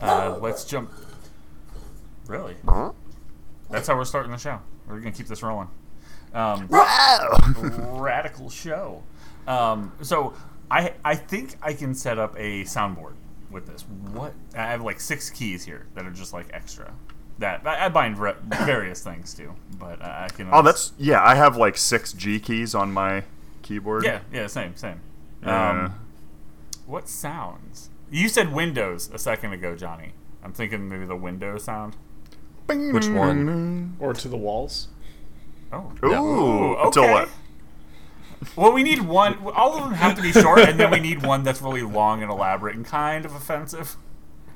Uh, let's jump. Really? That's how we're starting the show. We're gonna keep this rolling. Um, radical show. Um, so I I think I can set up a soundboard with this. What I have like six keys here that are just like extra. That I, I bind re- various things to, but I I can. Oh, that's yeah. I have like six G keys on my keyboard. yeah, yeah, same, same. Yeah. Um, what sounds? You said Windows a second ago, Johnny. I'm thinking maybe the window sound. Which one? Or to the walls. Oh, Ooh, Ooh, until okay. what? Well, we need one. All of them have to be short, and then we need one that's really long and elaborate and kind of offensive.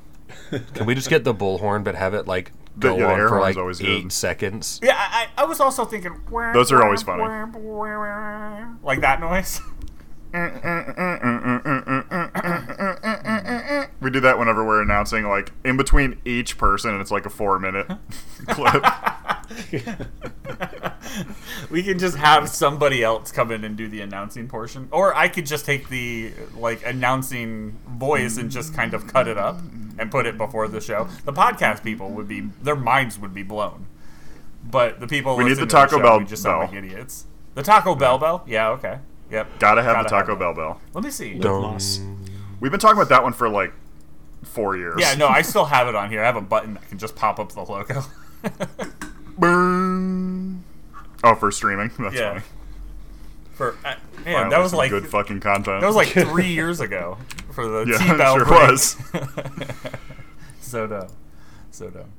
Can we just get the bullhorn, but have it like go yeah, on for like always eight good. seconds? Yeah, I, I I was also thinking. Those are always funny. Like that noise. We do that whenever we're announcing, like in between each person, and it's like a four-minute clip. we can just have somebody else come in and do the announcing portion, or I could just take the like announcing voice and just kind of cut it up and put it before the show. The podcast people would be their minds would be blown, but the people We need the to the Taco show, Bell just sound bell. like idiots. The Taco Bell bell, yeah, okay, yep. Gotta have the Gotta Taco have Bell bell. Let me see. Dun. moss. We've been talking about that one for like four years. Yeah, no, I still have it on here. I have a button that can just pop up the logo. Burn. Oh, for streaming. That's Yeah. funny. For uh, man, Finally, that was some like good fucking content. that was like three years ago for the Yeah, T Bell sure break. was. so dumb, so dumb.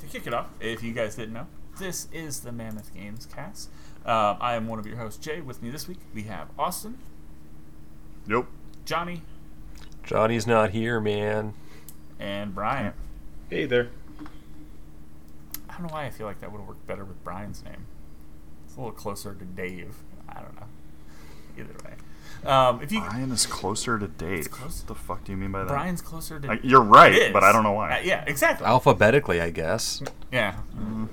To kick it off, if you guys didn't know, this is the Mammoth Games cast. Um, I am one of your hosts, Jay. With me this week, we have Austin, Nope. Johnny, Johnny's not here, man. and Brian. Hey there. I don't know why I feel like that would have worked better with Brian's name. It's a little closer to Dave. I don't know. Either way. Um, if you Brian is closer to Dave. close. What the fuck do you mean by that? Brian's closer to I- you're right, It is. but I don't know why. Uh, yeah, exactly. Alphabetically, I guess. yeah. Mm-hmm.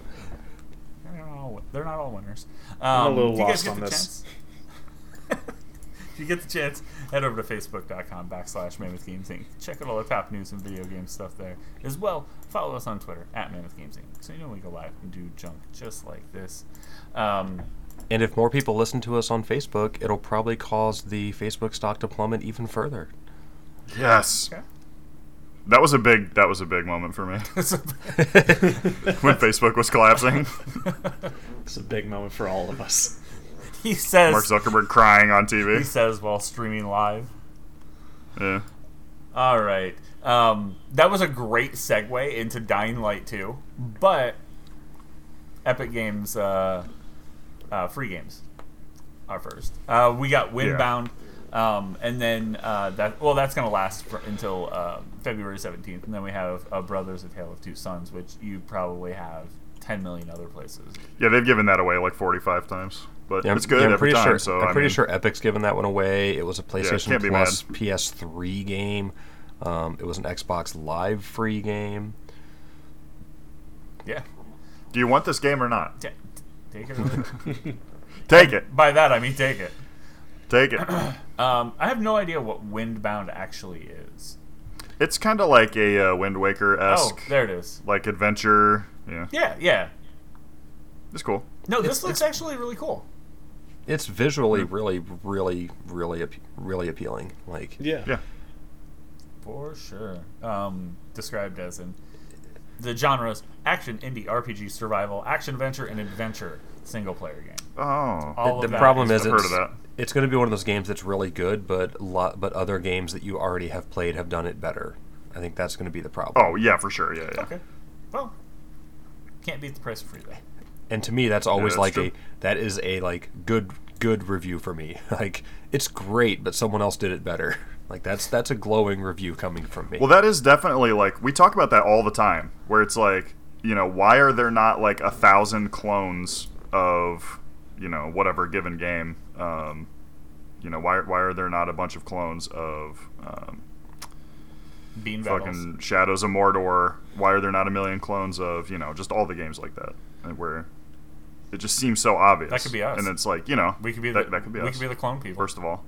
They're not all, they're not all winners. I'm Um, a little if you guys lost on this. if you get the chance, head over to facebook.com backslash Mammoth Games Inc. Check out all the top news and video game stuff there. As well, follow us on Twitter at Mammoth Games Inc. So you know we go live and do junk just like this. Um, And if more people listen to us on Facebook, it'll probably cause the Facebook stock to plummet even further. Yes. okay. That was a big. That was a big moment for me when Facebook was collapsing. It's a big moment for all of us. he says Mark Zuckerberg crying on TV. he says while streaming live. Yeah. All right. Um, that was a great segue into Dying Light 2, but Epic Games uh, uh, free games are first. Uh, we got Windbound, um, and then uh, that well, that's gonna last for, until uh, February 17th, and then we have uh, Brothers: A Tale of Two Sons, which you probably have 10 million other places. Yeah, they've given that away like 45 times, but Yeah, it's good yeah, I'm every pretty time. sure, so I'm I pretty mean, sure Epic's given that one away. It was a PlayStation can't Plus PS3 game. Um, it was an Xbox Live free game. Yeah. Do you want this game or not? Ta- take it. or. Take it. By that I mean take it. Take it. Um, I have no idea what Windbound actually is. It's kind of like a uh, Wind Waker esque. Oh, there it is. like adventure. Yeah, Yeah, yeah. it's cool. No, this It's- looks actually really cool. It's visually really, really, really, really appealing. Like, Yeah. Yeah. For sure. Um, described as in the genres action, indie, RPG, survival, action adventure, and adventure single player game. Oh, All the of that problem is is it's, it's going to be one of those games that's really good, but lot, but other games that you already have played have done it better. I think that's going to be the problem. oh yeah, for sure. Yeah, yeah. Okay. Well, can't beat the price of free though. And to me, that's always that's like true. a that is a like good good review for me. Like it's great, but someone else did it better. Like that's that's a glowing review coming from me. Well, that is definitely like we talk about that all the time, where it's like, you know, why are there not like a thousand clones of, you know, whatever given game? Um, you know, why why are there not a bunch of clones of um, Bean battles. fucking Shadows of Mordor? Why are there not a million clones of, you know, just all the games like that, and where It just seems so obvious. That could be us. And it's like you know We could be that, the, that could be we us. could be the clone people. First of all,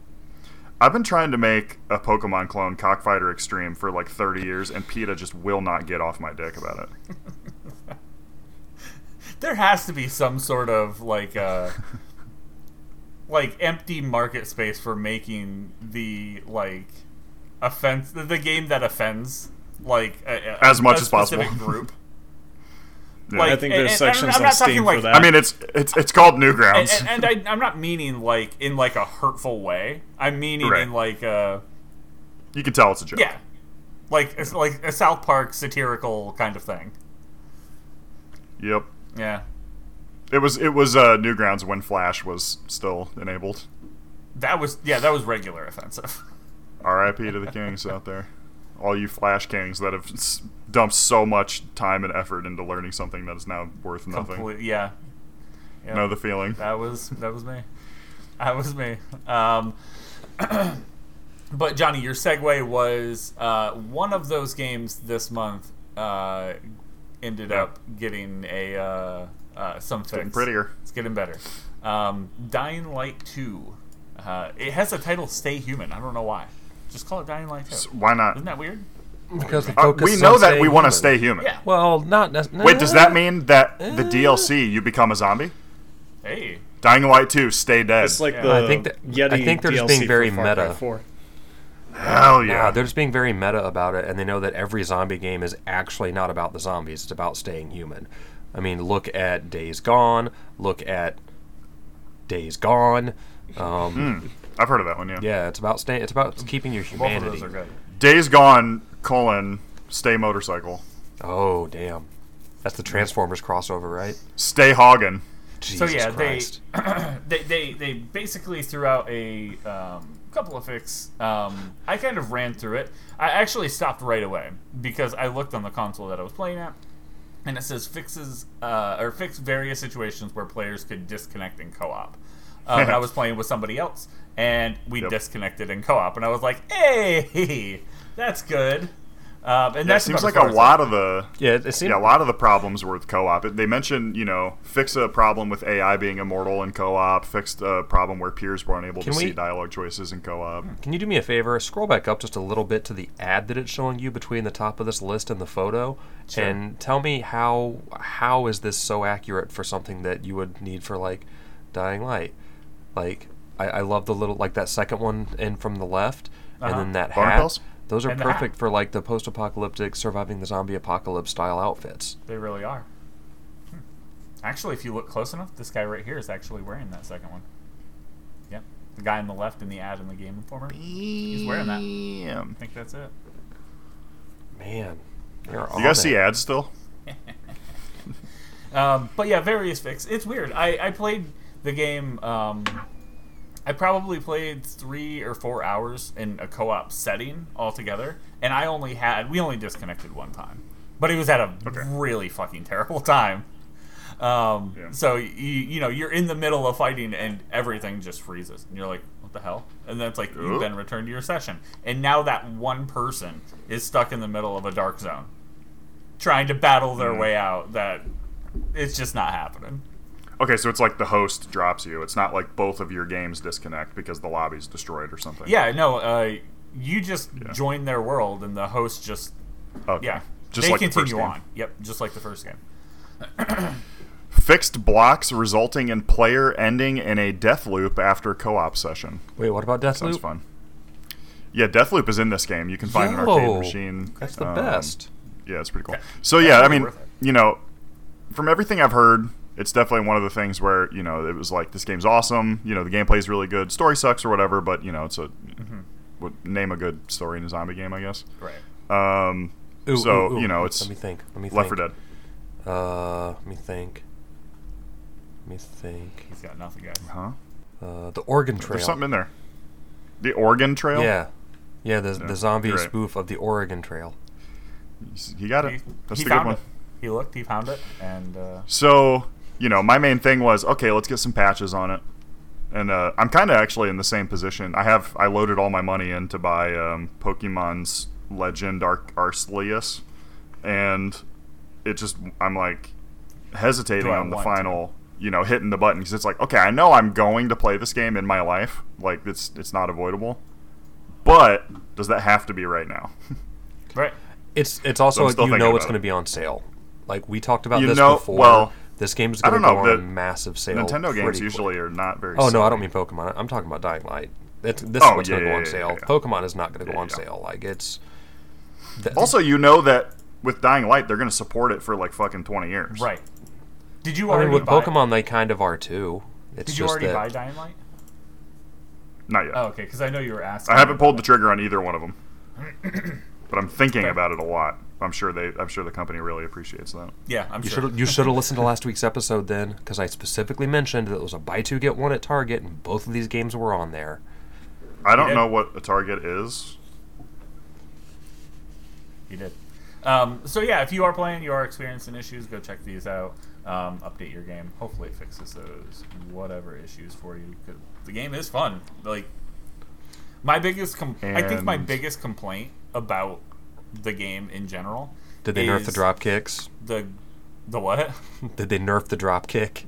I've been trying to make a Pokemon clone Cockfighter Extreme for like 30 years, and PETA just will not get off my dick about it. there has to be some sort of like uh like empty market space for making the like offense the, game that offends like a, a- As much as possible. group. Yeah. Like, I think and- there's and- and sections I'm on Steam like- for that. I mean, it's it's it's called And, Newgrounds. and, and I, I'm not meaning like in like a hurtful way. I'm meaning Right. in like a you can tell it's a joke. yeah, like it's like a South Park satirical kind of thing. Yep. Yeah, It was it was uh, Newgrounds when Flash was still enabled. that was yeah that was regular offensive. R.I.P. to the kings out there, all you Flash kings that have s- dumped so much time and effort into learning something that is now worth nothing. Yeah. yeah. Know the feeling. That was that was me. That was me. Um, but Johnny, your segue was uh, one of those games this month uh, ended Yeah. up getting a uh, uh, some fix. Getting prettier. It's getting better. Um, Dying Light Two. Uh, it has the title "Stay Human." I don't know why. Just call it Dying Light Two. S- Why not? Isn't that weird? Because the Uh, focus we is know on that we want to stay human. Yeah. Well, not necessarily. Wait, does that mean that the DLC you become a zombie? Hey. Dying Light 2, stay dead. It's like Yeah. the I think that- Yeti I think they're just being very for Far Cry meta. 4. Hell Yeah, yeah. they're just being very meta about it, and they know that every zombie game is actually not about the zombies; it's about staying human. I mean, look at Days Gone. Look at Days Gone. Um, I've heard of that one, yeah. Yeah, it's about staying. It's about keeping your Both of humanity. those are good. Days Gone, colon, stay motorcycle. Oh, damn! That's the Transformers crossover, right? Stay Hagen. Jesus so yeah, Christ. they, they they they basically threw out a um, couple of fix. Um, I kind of ran through it. I actually stopped right away because I looked on the console that I was playing at, and it says fixes uh, or fix various situations where players could disconnect in co-op. Um, and I was playing with somebody else, and we Yep. disconnected in co-op, and I was like, "Hey, that's good." Um, and Yeah, it that's seems like a as lot of the yeah, it seemed yeah, a lot of the problems were with co-op. They mentioned, you know, fix a problem with AI being immortal in co-op, fixed a problem where peers were unable Can to we- see dialogue choices in co-op. Can you do me a favor? Scroll back up just a little bit to the ad that it's showing you between the top of this list and the photo, Sure. and tell me how how is this so accurate for something that you would need for like Dying Light? Like I, I love the little like that second one in from the left, and Uh-huh. then that Boner hat. pills? Those are And perfect for like the post-apocalyptic surviving the zombie apocalypse style outfits. They really are. Hmm. Actually, if you look close enough, this guy right here is actually wearing that second one. Yep. The guy on the left in the ad in the Game Informer. He's wearing that. Damn. I think that's it. Man, they're You guys see ads still? Um, but yeah, various fix. It's weird. I, I played the game. Um, I probably played three or four hours in a co-op setting altogether, and I only had we only disconnected one time, but it was at a Okay. really fucking terrible time. Um, Yeah. So you you know you're in the middle of fighting and everything just freezes, and you're like, what the hell? And then it's like you've been returned to your session, and now that one person is stuck in the middle of a dark zone, trying to battle their Mm. way out. That it's just not happening. Okay, so it's like the host drops you. It's not like both of your games disconnect because the lobby's destroyed or something. Yeah, no. Uh, you just Yeah. join their world, and the host just Okay. yeah, Just they like the first continue game. on. Yep, just like the first game. Fixed blocks resulting in player ending in a death loop after co-op session. Wait, what about death Sounds Deathloop? fun. Yeah, death loop is in this game. You can find an arcade machine. That's the Um, best. Yeah, it's pretty cool. Yeah. So That's yeah, I mean, you know, from everything I've heard, it's definitely one of the things where you know it was like this game's awesome. You know, the gameplay is really good. Story sucks or whatever, but you know, it's a Mm-hmm. name a good story in a zombie game, I guess. Right. Um, Ooh, so ooh, ooh. you know, it's Let me think. Let me Left think. 4 Dead. Uh, let me think. Let me think. He's got nothing, guys. Huh? Uh, the Oregon Trail. There's something in there. The Oregon Trail. Yeah, yeah. The Yeah, the zombie you're right. spoof of the Oregon Trail. he got He, it. That's he the good one. it. He looked. He found it, and uh, So, you know, my main thing was okay, let's get some patches on it. And uh, I'm kind of actually in the same position. I have I loaded all my money in to buy um, Pokemon's Legend Arc Arceus, and it just I'm like hesitating on the want final. you know, hitting the button because it's like, okay, I know I'm going to play this game in my life. Like it's it's not avoidable. But does that have to be right now? Right. It's it's also I'm like you know it's going to be on sale. Like we talked about You this know- before. well, this game is going to go know, on the massive sale. Nintendo games pretty usually are not very. Oh no, I don't mean Pokemon. I'm talking about Dying Light. It's, this Oh, is what's going to yeah, go on yeah, sale. yeah, yeah. Pokemon is not going to go Yeah, on yeah. sale. Like it's. th- Also, you know that with Dying Light, they're going to support it for like fucking twenty years. Right. Did you I mean, with buy, Pokemon, they kind of are too. It's Did you just already that buy Dying Light? Not yet. Oh, okay. Because I know you were asking. I haven't me pulled the trigger on either one of them, but I'm thinking Okay. about it a lot. I'm sure they. I'm sure the company really appreciates that. Yeah, I'm You sure. should you should have listened to last week's episode then, because I specifically mentioned that it was a buy two get one at Target, and both of these games were on there. I don't know what a target is. You did. Um, so yeah, if you are playing, you are experiencing issues, go check these out. Um, update your game. Hopefully, it fixes those whatever issues for you. 'cause the game is fun. Like my biggest, com- I think my biggest complaint about the game in general. Did they nerf the drop kicks? The the what? Did they nerf the drop kick?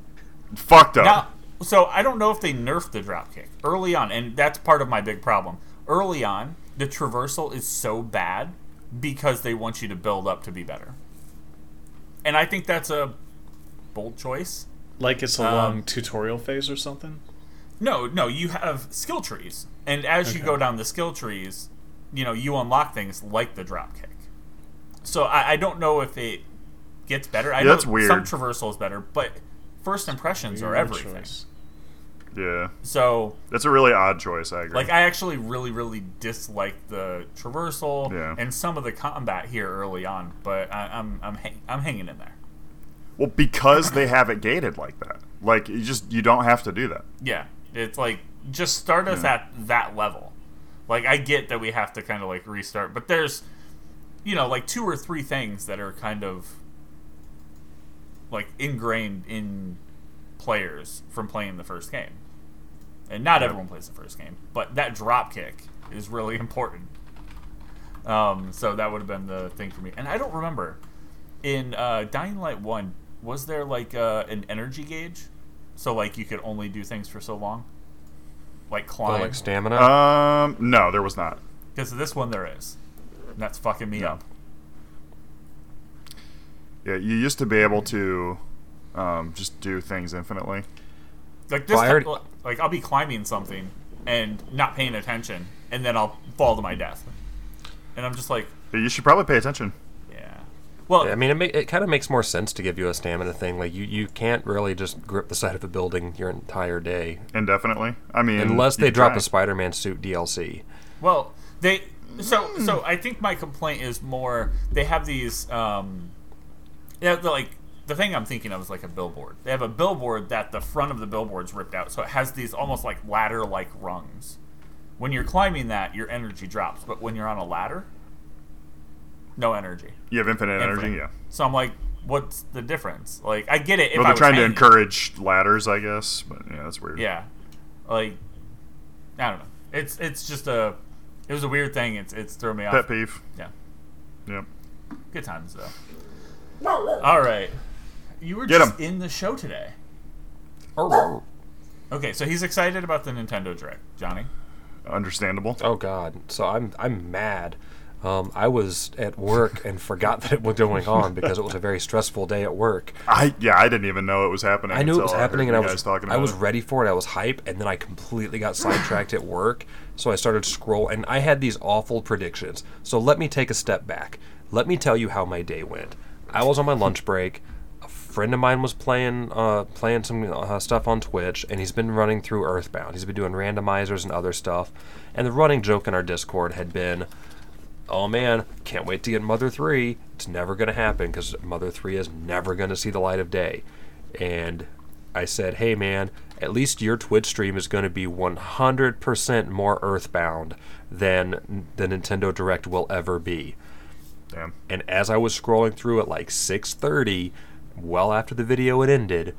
Fucked up. Now, so I don't know if they nerfed the drop kick early on, and that's part of my big problem. Early on, the traversal is so bad because they want you to build up to be better, and I think that's a bold choice. Like it's a Um, long tutorial phase or something. No, no, you have skill trees, and as you go down the skill trees, you know you unlock things like the drop kick. So I, I don't know if it gets better. I Yeah, know that's weird. some traversal is better, but first impressions are everything. choice. Yeah, So that's a really odd choice. I agree. Like I actually really, really dislike the traversal Yeah. and some of the combat here early on, but I, I'm I'm hang, I'm hanging in there. well, because they have it gated like that. Like you just you don't have to do that. Yeah, it's like just start us Yeah. at that level. Like I get that we have to kind of like restart, but there's you know like two or three things that are kind of like ingrained in players from playing the first game. And not everyone plays the first game, but that drop kick is really important. Um, so that would have been the thing for me. And I don't remember in uh, Dying Light One was there like uh, an energy gauge, so like you could only do things for so long, like climb. like stamina. Um, no, there was not. Because this one there is, and that's fucking me No. up. Yeah, you used to be able to um, just do things infinitely. Like this, Well, I time- like I'll be climbing something and not paying attention, and then I'll fall to my death, and I'm just like, You should probably pay attention. Yeah. Well, I mean, it, ma- it kind of makes more sense to give you a stamina thing. Like you, you can't really just grip the side of a building your entire day Indefinitely. I mean, unless they drop try. the Spider-Man suit DLC. Well, they so so I think my complaint is more they have these um yeah the, like the thing I'm thinking of is like a billboard. They have a billboard that the front of the billboard's ripped out, so it has these almost like ladder like rungs. When you're climbing that, your energy drops, but when you're on a ladder, no energy. You have infinite energy. Yeah. So I'm like, what's the difference? Like I get it. If Well, I they're was trying to hanging. encourage ladders, I guess. But yeah, that's weird. Yeah, like I don't know. It's it's just a it was a weird thing. It's it's thrown me off. Pet peeve. Yeah. Yep. Good times though. All right. You were Get just 'em. in the show today. Oh, Okay, so he's excited about the Nintendo Direct, Johnny. Understandable. oh God! So I'm I'm mad. Um, I was at work and forgot that it was going on because it was a very stressful day at work. I yeah, I didn't even know it was happening. I knew it was happening, and I was talking I was it. ready for it. I was hype, and then I completely got sidetracked at work. So I started scroll, and I had these awful predictions. So let me take a step back. Let me tell you how my day went. I was on my lunch break. A friend of mine was playing uh, playing some uh, stuff on Twitch, and he's been running through Earthbound. He's been doing randomizers and other stuff. And the running joke in our Discord had been, oh man, can't wait to get Mother 3. It's never going to happen because Mother 3 is never going to see the light of day. And I said, hey man, at least your Twitch stream is going to be 100% more Earthbound than the Nintendo Direct will ever be. Damn. And as I was scrolling through at like 6:30, well after the video had ended,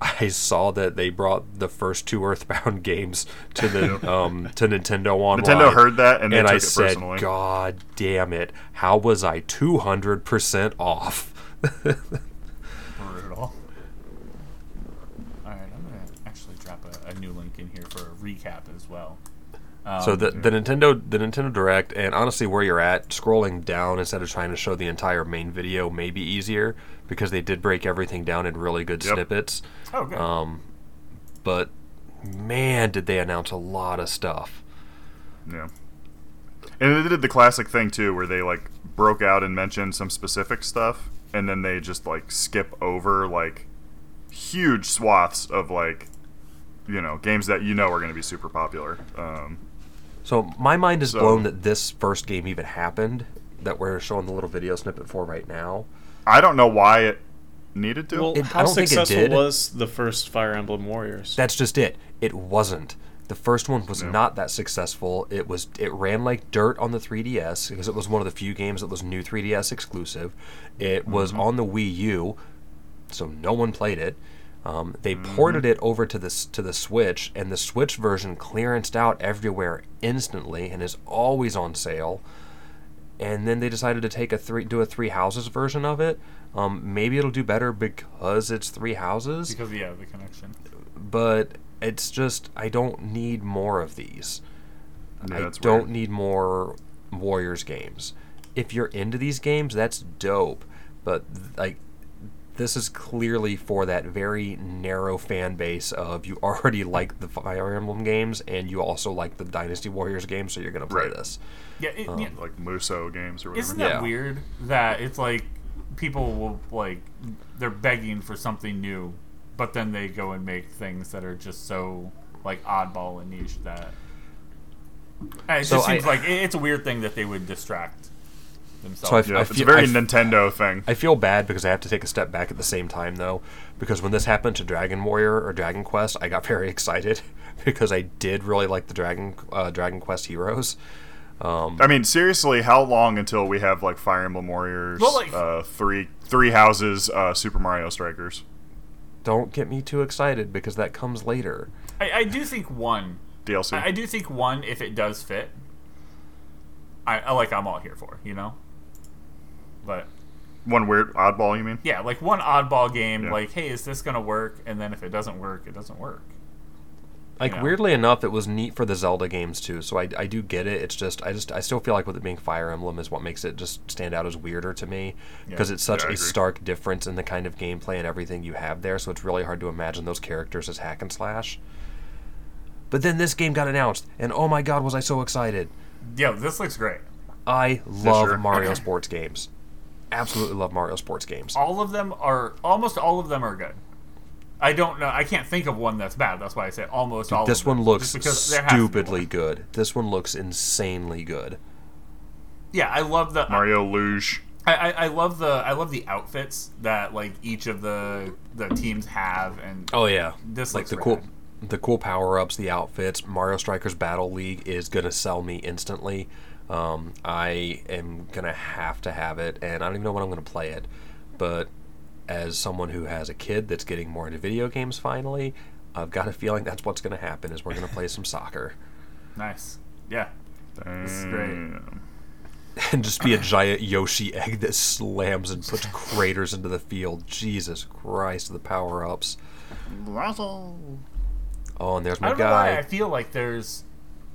I saw that they brought the first two Earthbound games to the um, to Nintendo Online. Nintendo heard that and and I it said, personally. "God damn it! How was I 200% off?" Brutal. All right, I'm gonna actually drop a, a new link in here for a recap as well. Um, So the the Nintendo the Nintendo Direct and honestly where you're at scrolling down instead of trying to show the entire main video may be easier because they did break everything down in really good Yep. snippets. oh good. Um, but man, did they announce a lot of stuff. Yeah. And they did the classic thing too, where they like broke out and mentioned some specific stuff, and then they just like skip over like huge swaths of like you know games that you know are going to be super popular. Um, So my mind is So- blown that this first game even happened that we're showing the little video snippet for right now. I don't know why it needed to. Well, It- I how don't think it successful did. was the first Fire Emblem Warriors? That's just it. It wasn't. The first one was No. not that successful. It was it ran like dirt on the 3DS because it was one of the few games that was new 3DS exclusive. It was on the Wii U, so no one played it. Um, they ported it over to the to the Switch, and the Switch version clearanced out everywhere instantly and is always on sale. And then they decided to take a three do a three houses version of it. Um, maybe it'll do better because it's three houses because yeah, the connection. but it's just I don't need more of these. Yeah, I that's don't weird. need more Warriors games. If you're into these games, that's dope. But like this is clearly for that very narrow fan base of you already like the Fire Emblem games and you also like the Dynasty Warriors games, so you're gonna play Right. this. Yeah, it, yeah. like Musou games or whatever. Isn't that Yeah. weird that it's like people will like they're begging for something new, but then they go and make things that are just so like oddball and niche that Uh, it So just I- seems like it's a weird thing that they would distract themselves. So I f- Yeah, it's a very I f- Nintendo thing. I feel bad because I have to take a step back at the same time though, because when this happened to Dragon Warrior or Dragon Quest, I got very excited because I did really like the Dragon uh, Dragon Quest heroes. Um, I mean, seriously, how long until we have like Fire Emblem Warriors, Well, like- uh, three three houses, uh, Super Mario Strikers, don't get me too excited because that comes later. I, I do think one. DLC? I, I do think one if it does fit. I, I like I'm all here for you know. But One weird oddball, you mean? yeah, like one oddball game, Yeah. like hey, is this gonna work? And then if it doesn't work, it doesn't work. Like Yeah. weirdly enough, it was neat for the Zelda games too. So I, I do get it. It's just I just I still feel like with it being Fire Emblem is what makes it just stand out as weirder to me because Yeah. it's such Yeah, I a agree. stark difference in the kind of gameplay and everything you have there. So it's really hard to imagine those characters as hack and slash. But then this game got announced, and oh my god, was I so excited! Yo, this looks great. I love sure. Mario sports games. Absolutely love Mario sports games. All of them are almost all of them are good. I don't know. I can't think of one that's bad. That's why I say almost all. This of them, one looks just because there has to be stupidly one. good. This one looks insanely good. Yeah, I love the. Mario Luge. I, I, I love the I love the outfits that like each of the the teams have, and Oh yeah, This like looks the cool, the cool power ups, the outfits. Mario Strikers Battle League is gonna sell me instantly. Um, I am gonna have to have it, and I don't even know when I'm gonna play it. But as someone who has a kid that's getting more into video games, finally, I've got a feeling that's what's gonna happen. Is we're gonna play some soccer nice. Yeah, This is great. And just be a giant Yoshi egg that slams and puts craters into the field. Jesus Christ, the power ups. Oh, and there's I my don't know why I feel like there's.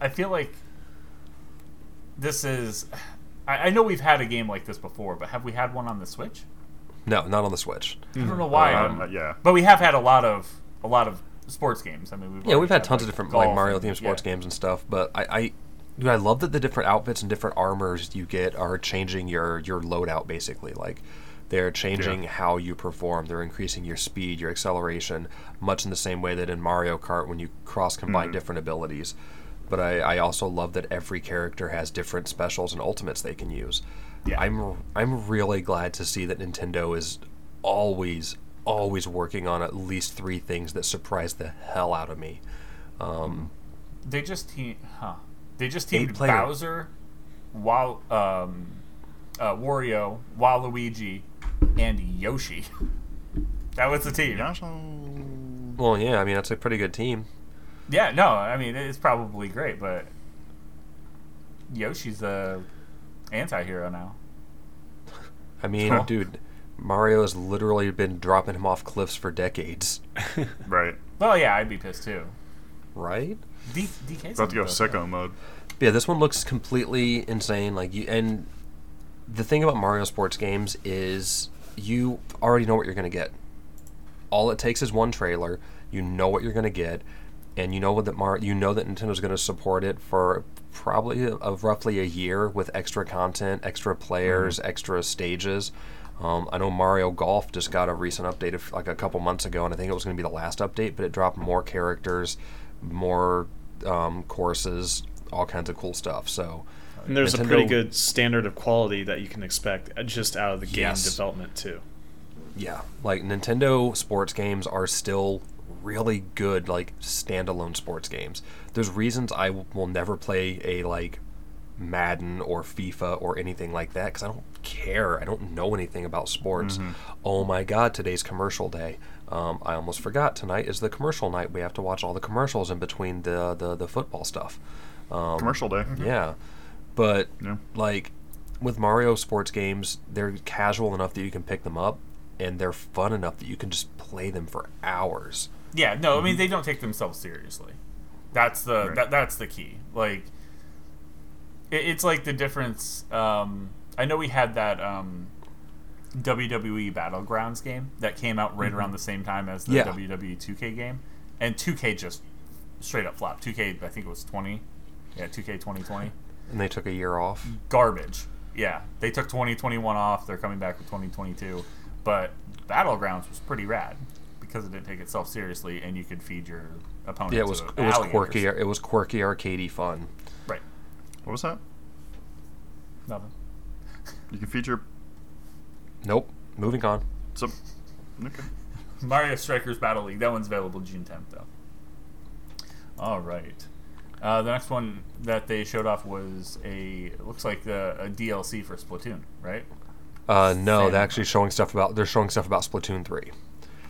I feel like this is. I, I know we've had a game like this before, but have we had one on the Switch? No, not on the Switch. I don't know why. Um, um, yeah. But we have had a lot of a lot of sports games. I mean, we've Yeah, we've already had tons of different like golf Mario and- themed sports yeah. games and stuff, but I, I dude, I love that the different outfits and different armors you get are changing your your loadout basically. Like they're changing Yeah. how you perform. They're increasing your speed, your acceleration, much in the same way that in Mario Kart when you cross combine Mhm. different abilities. But I, I also love that every character has different specials and ultimates they can use. Yeah. I'm I'm really glad to see that Nintendo is always always working on at least three things that surprise the hell out of me. Um, They just team, huh? They just teamed Bowser, Wal, um, uh, Wario, Waluigi, and Yoshi. that was the team. well, yeah, I mean that's a pretty good team. Yeah, no, I mean it's probably great, but Yoshi's a anti-hero now. I mean, Oh. dude, Mario has literally been dropping him off cliffs for decades, Right. Well, yeah, I'd be pissed too. right? D- DK's About to go on the- sicko mode. Yeah, this one looks completely insane. Like you, and the thing about Mario sports games is you already know what you're gonna get. All it takes is one trailer. You know what you're gonna get, and you know what that Mar- you know that Nintendo's gonna support it for probably a, of roughly a year with extra content, extra players, extra stages. Um, I know Mario Golf just got a recent update of like a couple months ago, and I think it was going to be the last update, but it dropped more characters, more um, courses, all kinds of cool stuff. So And there's a pretty good standard of quality that you can expect uh, just out of the game Yes. development too. Yeah, like Nintendo sports games are still really good, like standalone sports games. There's reasons I w- will never play a like Madden or FIFA or anything like that because I don't care. I don't know anything about sports. Oh my god, today's commercial day. Um, I almost forgot tonight is the commercial night. We have to watch all the commercials in between the the, the football stuff. Um, Commercial day. Yeah, but Yeah. like with Mario sports games, they're casual enough that you can pick them up, and they're fun enough that you can just play them for hours. Yeah, no, I mean they don't take themselves seriously. That's the Right. that, that's the key. Like, it, it's like the difference. Um, I know we had that um, WWE Battlegrounds game that came out right around the same time as the Yeah. WWE 2K game, and 2K just straight up flopped. 2K, I think it was 20. Yeah, 2K 2020. And they took a year off. Garbage. Yeah, they took 2021 off. They're coming back with 2022, but Battlegrounds was pretty rad because it didn't take itself seriously, and you could feed your opponent. Yeah, it was it was quirky. It was quirky, arcadey fun. Right. What was that? Nothing. You can feature Nope. Moving on. some. Okay. Mario Strikers Battle League. That one's available June 10th, though. All right. Uh, the next one that they showed off was a it looks like the, a DLC for Splatoon, right? Uh, no, Sam. they're actually showing stuff about. They're showing stuff about Splatoon three.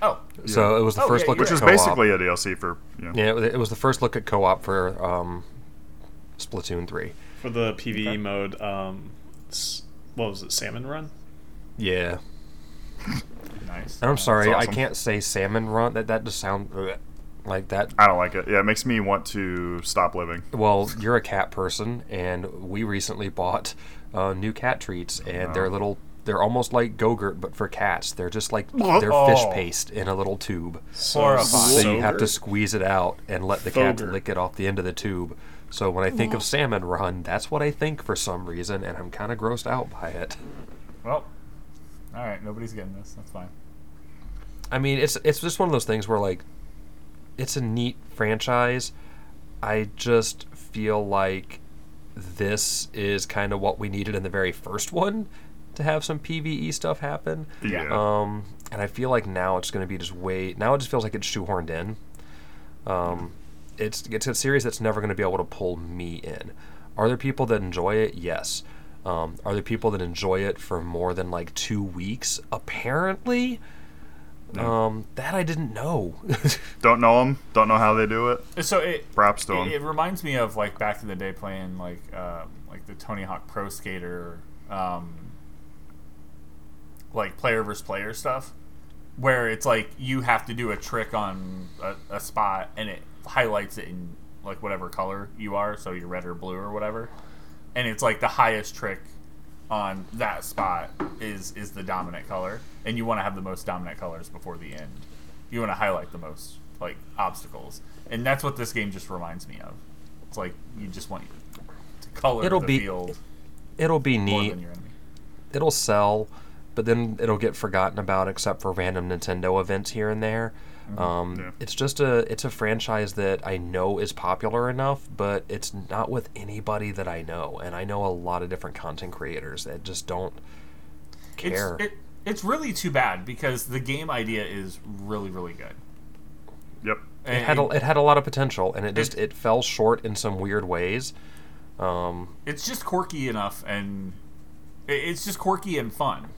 Oh, So it was the Oh, first yeah, look you're at Which is co-op. basically a DLC for. Yeah. Yeah, it was- the first look at co-op for um, Splatoon three. For the PVE Okay. mode, um, what was it, Salmon Run? Yeah, nice. and I'm sorry, awesome. I can't say salmon run. That that just sound ugh, like that. I don't like it. Yeah, it makes me want to stop living. Well, you're a cat person, and we recently bought uh, new cat treats, and they're Oh. little. They're almost like Gogurt, but for cats. They're just like oh. they're fish Oh. paste in a little tube. So, So you have to squeeze it out and let the cat lick it off the end of the tube. So when I think of salmon run, that's what I think for some reason, and I'm kind of grossed out by it. Well, all right. Nobody's getting this. That's fine. I mean, it's it's just one of those things where like, it's a neat franchise. I just feel like this is kind of what we needed in the very first one to have some PVE stuff happen. Yeah. Um, and I feel like now it's going to be just way. Now it just feels like it's shoehorned in. Um, it's it's a series that's never going to be able to pull me in. Are there people that enjoy it? Yes. Um, are there people that enjoy it for more than like two weeks? Apparently. Um, that I didn't know. Don't know them. Don't know how they do it. So it Props to it, them. it reminds me of like back in the day playing like um, like the Tony Hawk Pro Skater, um, like player versus player stuff, where it's like you have to do a trick on a, a spot and it highlights it in like whatever color you are, so you're red or blue or whatever, and it's like the highest trick on that spot is is the dominant color, and you want to have the most dominant colors before the end. You want to highlight the most like obstacles, and that's what this game just reminds me of. It's like you just want to color It'll the be field It'll be more neat. than your enemy. it'll sell, but then it'll get forgotten about except for random Nintendo events here and there. Um, Yeah. It's just a it's a franchise that I know is popular enough, but it's not with anybody that I know, and I know a lot of different content creators that just don't care. It's it, it's really too bad because the game idea is really really good. Yep. it had a, it had a lot of potential, and it just it fell short in some weird ways. Um, it's just quirky enough and it's just quirky and fun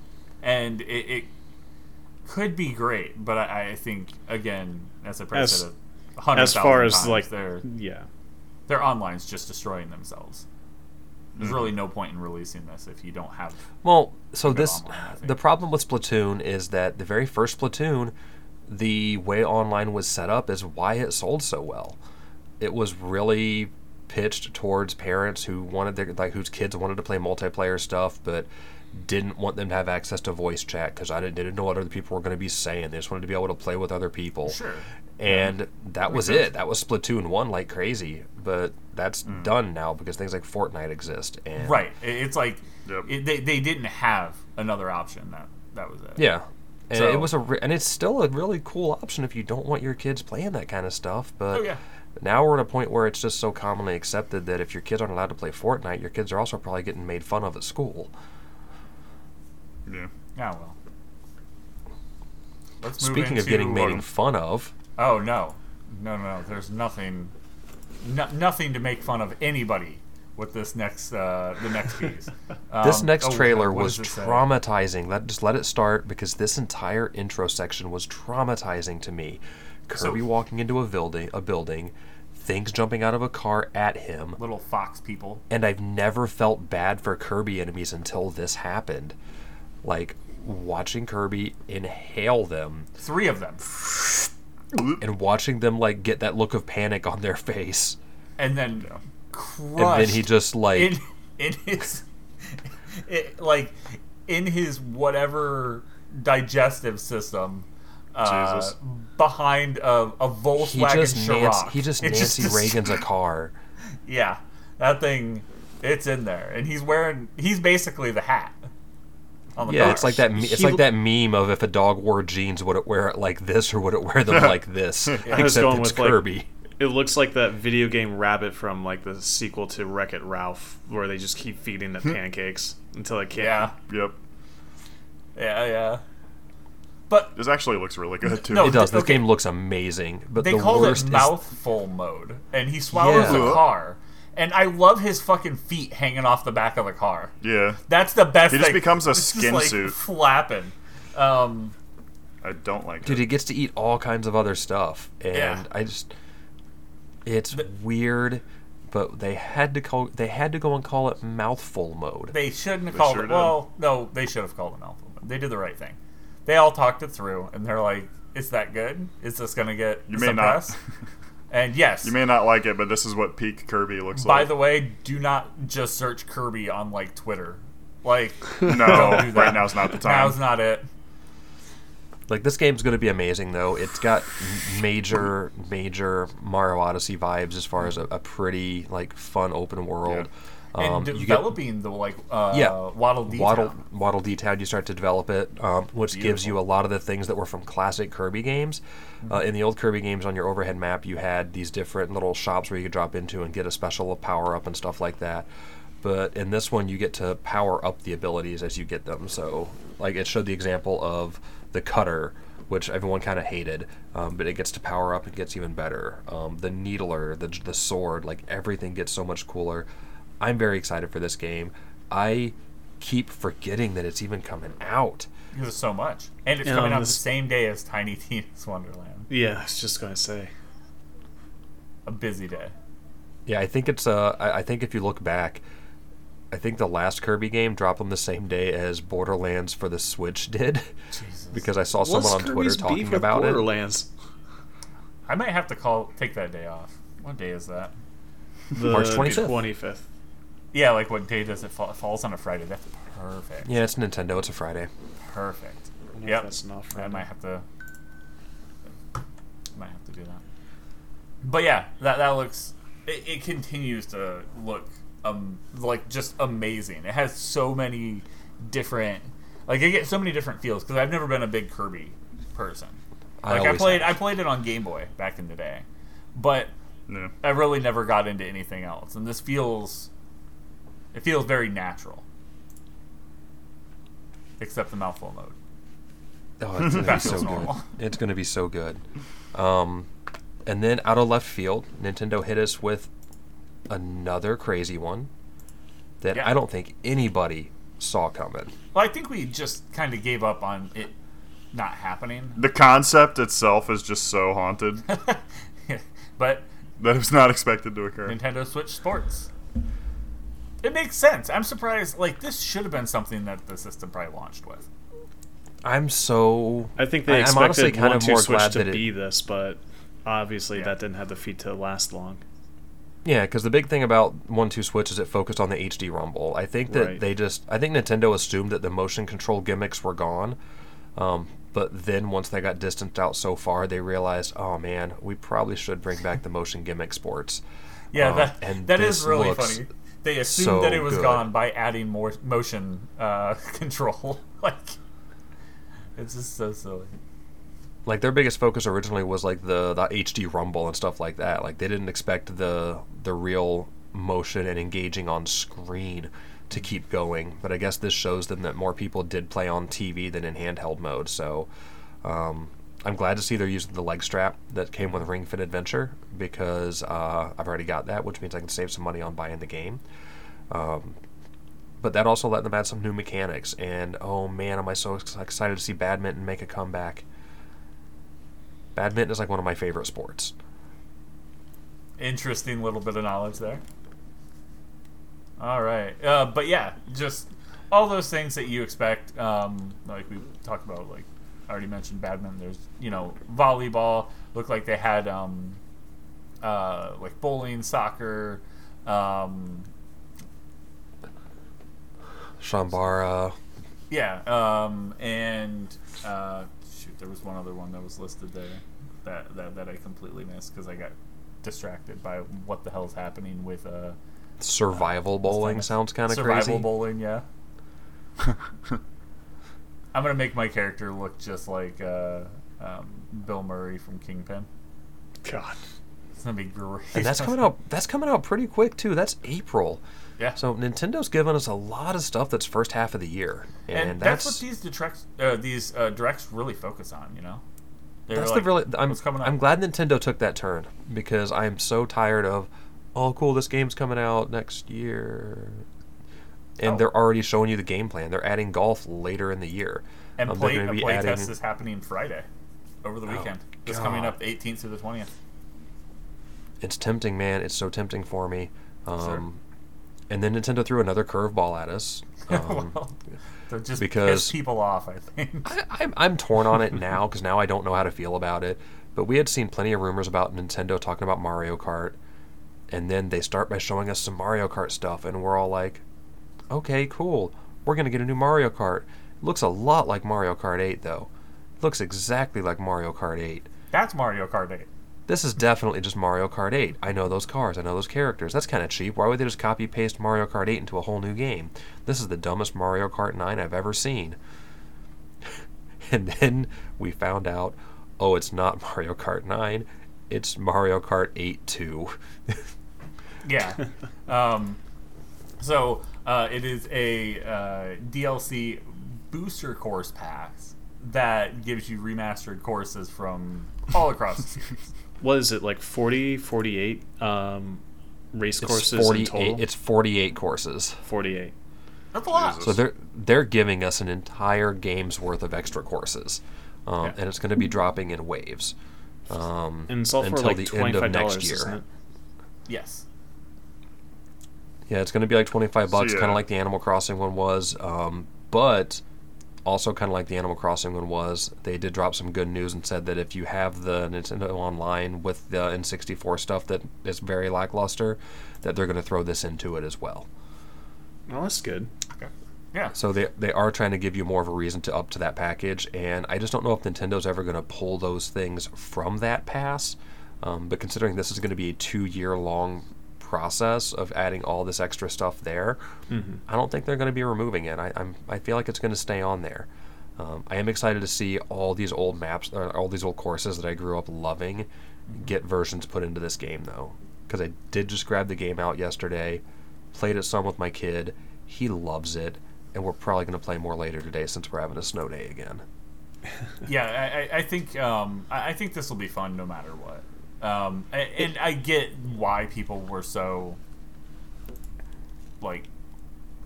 and it, it could be great but I, I think again as I probably As- said a hundred as far as times, like their yeah, their online's just destroying themselves There's really mm-hmm. no point in releasing this if you don't have. Well, so this online, the problem with Splatoon is that the very first Splatoon, the way online was set up is why it sold so well. It was really pitched towards parents who wanted their like whose kids wanted to play multiplayer stuff, but didn't want them to have access to voice chat because I didn't, didn't know what other people were going to be saying. They just wanted to be able to play with other people. Sure. And that was it. That was Splatoon one like crazy, but that's mm. done now because things like Fortnite exist. And Right. It's like Yep. it, they they didn't have another option. That that was it. Yeah. And So- it was a re- and it's still a really cool option if you don't want your kids playing that kind of stuff. But Oh, yeah. now we're at a point where it's just so commonly accepted that if your kids aren't allowed to play Fortnite, your kids are also probably getting made fun of at school. Yeah. Yeah. Well. Let's move Speaking of getting made fun of, Oh no, no, no, no. There's nothing, no, nothing to make fun of anybody with this next, uh, the next piece. this Um, next oh, trailer what was does say? traumatizing. Let just let it start because this entire intro section was traumatizing to me. So- Kirby walking into a building, a building, things jumping out of a car at him, Little fox people. and I've never felt bad for Kirby enemies until this happened. Like watching Kirby inhale them Three of them, and watching them like get that look of panic on their face, and then and then he just like in in his, it, like in his whatever digestive system. Uh, behind a, a he Volkswagen just Scirocco. Nancy, he just It Nancy just- Reagan's a car. Yeah, that thing, it's in there, and he's wearing. He's basically the hat. Oh On the Yeah, car. it's like that. me- It's He like that meme of if a dog wore jeans, would it wear it like this or would it wear them like this? I Except going it's with like Kirby. it looks like that video game Rabbit from like the sequel to Wreck It Ralph, where they just keep feeding it hmm. pancakes until it can't. Yeah, Yep. yeah, yeah. But This actually looks really good too. No, It does. This okay. game looks amazing, but they the called worst it is mouthful mode, and he swallows Yeah. the car. And I love his fucking feet hanging off the back of the car. yeah. That's the best. He just thing. becomes a It's just, skin like, suit. flapping. Um, I don't like dude. it. He gets to eat all kinds of other stuff, and Yeah. I just it's weird. But they had to call. They had to go and call it mouthful mode. They shouldn't have They called sure it. did. Well, no, they should have called it mouthful. Mode. They did the right thing. They all talked it through, and they're like, "Is that good? Is this gonna get You may some not. press?" And yes, You may not like it, but this is what peak Kirby looks by like. By the way, do not just search Kirby on like Twitter. Like, no, don't do that. right now's not the time. now's not it. Like this game's going to be amazing, though. It's got major, major Mario Odyssey vibes as far as a, a pretty like fun open world. And Um, get developing the like uh, Yeah. Waddle Dee Waddle Waddle Town. You start to develop it, um, which gives you a lot of the things that were from classic Kirby games. Uh, in the old Kirby games, on your overhead map, you had these different little shops where you could drop into and get a special power up and stuff like that. But in this one, you get to power up the abilities as you get them. So, like it showed the example of the cutter, which everyone kind of hated, um, but it gets to power up and gets even better. Um, the needler, the the sword, like everything gets so much cooler. I'm very excited for this game. I keep forgetting that it's even coming out. There's so much, and it's Yeah, coming on out the same day as Tiny Tina's Wonderland. Yeah, I was just gonna say. A busy day. Yeah, I think it's uh I, I think if you look back, I think the last Kirby game dropped on the same day as Borderlands for the Switch did. Jesus. because I saw someone What's on Twitter Kirby's talking beef with about it. Borderlands? I might have to call take that day off. What day is that? The March 25th. 25th. Yeah, like what day does it fall? It falls on a Friday. That's perfect. Yeah, it's Nintendo. It's a Friday. Perfect. Yeah, don't know if Yep. That's not I Friday. might have to. I might have to do that. But yeah, that that looks. It, it continues to look um like just amazing. It has so many different. Like I get so many different feels because I've never been a big Kirby person. I Like I, always played, have. I played it on Game Boy back in the day, but Yeah. I really never got into anything else. And this feels, it feels very natural, except the mouthful mode. Oh, it's gonna That be so feels good. It's gonna be so good. Um, and then out of left field, Nintendo hit us with another crazy one that Yeah. I don't think anybody saw coming. Well, I think we just kind of gave up on it not happening. The concept itself is just so haunted but that it was not expected to occur. Nintendo Switch Sports. It makes sense. I'm surprised. Like this should have been something that the system probably launched with. I'm so. I think they I- I'm expected honestly kind one of two more switch glad to that it- be this, but obviously Yeah. that didn't have the feet to last long. Yeah, because the big thing about One Two Switch is it focused on the HD Rumble. I think that Right. they just, I think Nintendo assumed that the motion control gimmicks were gone, um, but then once they got distanced out so far, they realized, oh man, we probably should bring back the motion gimmick sports. Yeah, Um, that and that is really looks funny. They assumed that it was good. gone by adding more motion uh, control. like it's just so silly. Like their biggest focus originally was like the the HD Rumble and stuff like that. Like they didn't expect the the real motion and engaging on screen to keep going. But I guess this shows them that more people did play on TV than in handheld mode. So um, I'm glad to see they're using the leg strap that came with Ring Fit Adventure because uh, I've already got that, which means I can save some money on buying the game. Um, but that also let them add some new mechanics. And oh man, am I so excited to see badminton make a comeback. Badminton is like one of my favorite sports. Interesting little bit of knowledge there. All right, uh, but yeah, just all those things that you expect. Um, like we talked about, like I already mentioned, badminton. There's you know volleyball. Looked like they had um, uh, like bowling, soccer. Um, Chambara. Yeah, um, and uh, shoot, there was one other one that was listed there that that, that I completely missed because I got distracted by what the hell's happening with uh, Survival bowling sounds kind of crazy. survival bowling. Yeah, I'm gonna make my character look just like uh, um, Bill Murray from Kingpin. God. It's gonna be great. and that's coming out. That's coming out pretty quick too. That's April. Yeah. So Nintendo's given us a lot of stuff that's first half of the year, and, and, that's, what these directs, uh, these uh, directs really focus on. You know, They're That's like, the really. I'm, what's coming up? I'm glad Nintendo took that turn because I'm so tired of, oh, cool, this game's coming out next year, and Oh. they're already showing you the game plan. They're adding golf later in the year. And Um, they're play, a play adding- test is happening Friday, over the Oh, weekend. It's coming up 18th to the 20th. It's tempting, man. It's so tempting for me. Um, Sure. And then Nintendo threw another curveball at us. Um, well, to just because- piss people off, I think. I, I'm, I'm torn on it now because now I don't know how to feel about it. But we had seen plenty of rumors about Nintendo talking about Mario Kart, and then they start by showing us some Mario Kart stuff, and we're all like, "Okay, cool. We're gonna get a new Mario Kart." looks a lot like Mario Kart 8, though. looks exactly like Mario Kart 8. That's Mario Kart 8. This is definitely just Mario Kart 8. I know those cars. I know those characters. That's kind of cheap. Why would they just copy paste Mario Kart 8 into a whole new game? This is the dumbest Mario Kart 9 I've ever seen. and then we found out, oh, it's not Mario Kart 9. It's Mario Kart 8 2. Yeah. um, so uh, it is a uh, DLC booster course pass that gives you remastered courses from all across the series. What is it like 40, 48 um, race It's courses in 48, total? it's 48 courses. 48. That's a lot. Jesus. So they're they're giving us an entire game's worth of extra courses, um, Yeah. and it's going to be dropping in waves um, And it's all for until like the end of next year. Yes. Yeah, it's going to be like twenty five bucks, yeah. kind of like the Animal Crossing one was, um, but also kind of like the Animal Crossing one was. They did drop some good news and said that if you have the Nintendo Online with the N64 stuff that is very lackluster, that they're going to throw this into it as well. Oh, that's good. Okay. Yeah. So they they are trying to give you more of a reason to up to that package, and I just don't know if Nintendo's ever going to pull those things from that pass. Um, but considering this is going to be a two year long process of adding all this extra stuff there, I don't think they're going to be removing it. I, I'm I feel like it's going to stay on there. Um, I am excited to see all these old maps, or all these old courses that I grew up loving, get versions put into this game though, because I did just grab the game out yesterday, played it some with my kid. He loves it, and we're probably going to play more later today since we're having a snow day again. Yeah, I, I- think um, I think this will be fun no matter what. Um, a- and I get why people were so like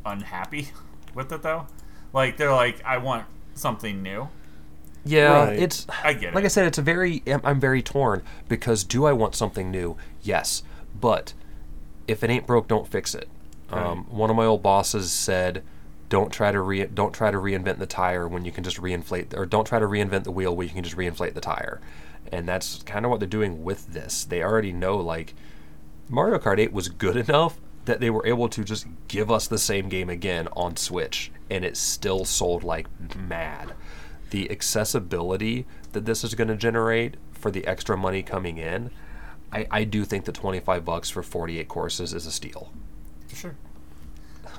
unhappy with it though. Like they're like, I want something new. Yeah, Right. it's I get like it. I said, it's a very I'm, I'm very torn because do I want something new? Yes, but if it ain't broke, don't fix it. Um, one of my old bosses said, "Don't try to re- don't try to reinvent the tire when you can just reinflate, or don't try to reinvent the wheel when you can just reinflate the tire." And that's kind of what they're doing with this. They already know like Mario Kart 8 was good enough that they were able to just give us the same game again on Switch, and it still sold like mad. The accessibility that this is going to generate for the extra money coming in, I, I do think that 25 bucks for 48 courses is a steal. For sure.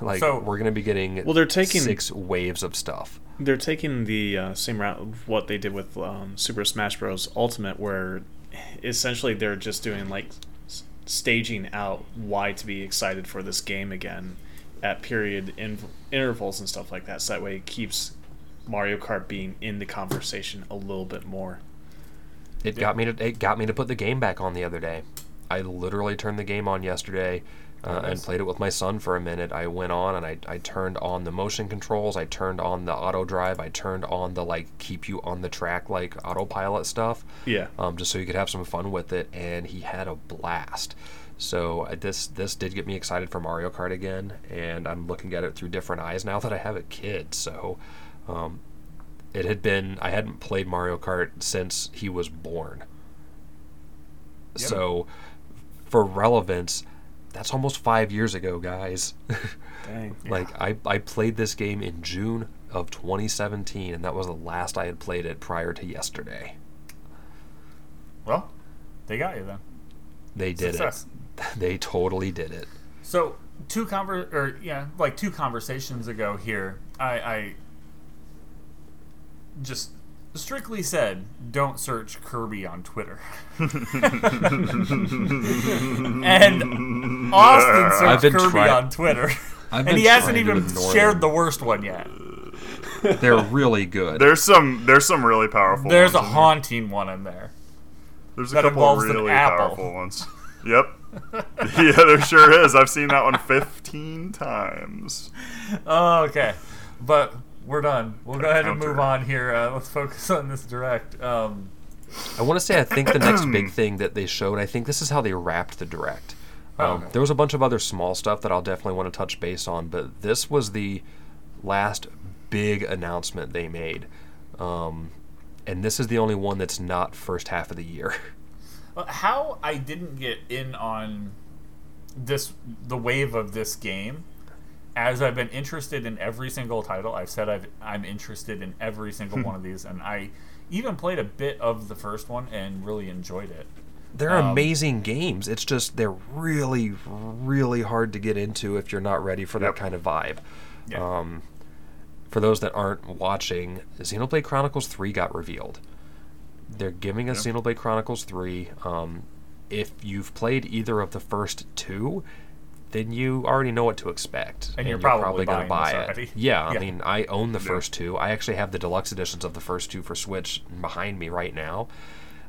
Like So- we're going to be getting Well, they're taking- six waves of stuff. They're taking the uh, same route of what they did with um, Super Smash Bros. Ultimate, where essentially they're just doing like staging out why to be excited for this game again at period in- intervals and stuff like that. So that way it keeps Mario Kart being in the conversation a little bit more. It got me to it got me to put the game back on the other day. I literally turned the game on yesterday uh, and played it with my son for a minute. I went on and I, I turned on the motion controls. I turned on the auto drive. I turned on the like keep you on the track like autopilot stuff. Yeah. Um, just so you could have some fun with it, and he had a blast. So uh, this this did get me excited for Mario Kart again, and I'm looking at it through different eyes now that I have a kid. So um, it had been I hadn't played Mario Kart since he was born. Yep. So for relevance, that's almost five years ago, guys. Dang. like I, I played this game in June of 2017, and that was the last I had played it prior to yesterday. Well, they got you then. They did Success. it. They totally did it. So two conver or yeah, like two conversations ago here, I, I just strictly said don't search Kirby on Twitter. and Austin I've searched been Kirby try- on Twitter. I've and he hasn't trying to even ignore shared them. the worst one yet. They're really good. There's some there's some really powerful. There's a ones in there. haunting one in there. There's a that couple involves an really apple. powerful ones. Yep. yeah, there sure is. I've seen that one 15 times. Oh, okay. But we're done. We'll go ahead and move on here. Uh, let's focus on this direct. Um, I want to say I think the next big thing that they showed, I think this is how they wrapped the direct. Um, Oh, okay. There was a bunch of other small stuff that I'll definitely want to touch base on, but this was the last big announcement they made. Um, and this is the only one that's not first half of the year. Well, how I didn't get in on this the wave of this game as I've been interested in every single title. I've said I've, I'm interested in every single one of these, and I even played a bit of the first one and really enjoyed it. They're Um, amazing games. It's just they're really, really hard to get into if you're not ready for that kind of vibe. Yeah. Um, for those that aren't watching, Xenoblade Chronicles 3 got revealed. They're giving us Xenoblade Chronicles 3. Um, if you've played either of the first two, then you already know what to expect. And you're probably gonna buy it. already. Yeah, I Yeah. mean, I own the first two. I actually have the deluxe editions of the first two for Switch behind me right now.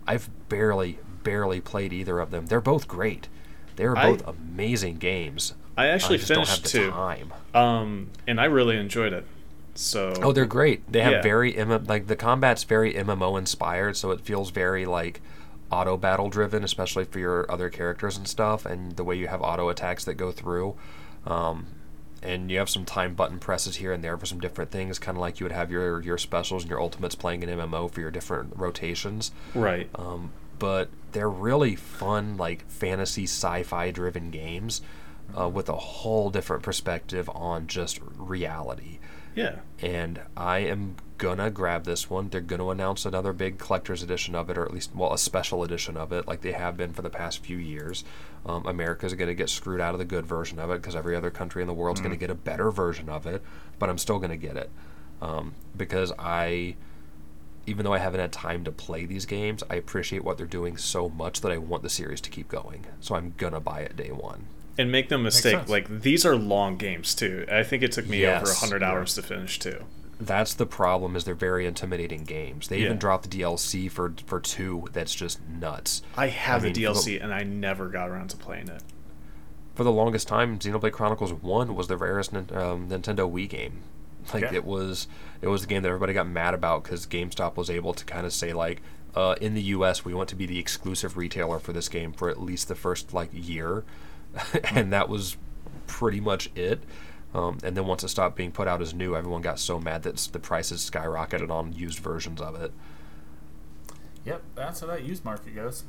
I've barely, barely played either of them. They're both great. They're I- both amazing games. I actually I just don't have finished the two, time. um, and I really enjoyed it. So Oh, they're great. They have Yeah. very M- like the combat's very MMO inspired, so it feels very like auto battle driven, especially for your other characters and stuff, and the way you have auto attacks that go through. Um, and you have some time button presses here and there for some different things, kind of like you would have your your specials and your ultimates playing in MMO for your different rotations. right. Um, but they're really fun, like fantasy sci-fi driven games uh, with a whole different perspective on just reality yeah. and I am gonna grab this one. They're gonna announce another big collector's edition of it, or at least, well, a special edition of it, like they have been for the past few years. Um, America's gonna get screwed out of the good version of it because every other country in the world's gonna get a better version of it, but I'm still gonna get it um, because I, even though I haven't had time to play these games, I appreciate what they're doing so much that I want the series to keep going. So I'm gonna buy it day one. And make no mistake, like these are long games too. I think it took me over Yes. hundred Yeah. hours to finish too. That's the problem. Is they're very intimidating games. They Yeah. even dropped the DLC for for two. That's just nuts. I have I mean, the for the- DLC and I never got around to playing it. For the longest time, Xenoblade Chronicles One was the rarest nin- um, Nintendo Wii game. Like Yeah. it was, it was the game that everybody got mad about because GameStop was able to kind of say like, uh, in the U.S. we want to be the exclusive retailer for this game for at least the first like year, and that was pretty much it. Um, and then once it stopped being put out as new, everyone got so mad that the prices skyrocketed on used versions of it. Yep, that's how that used market goes.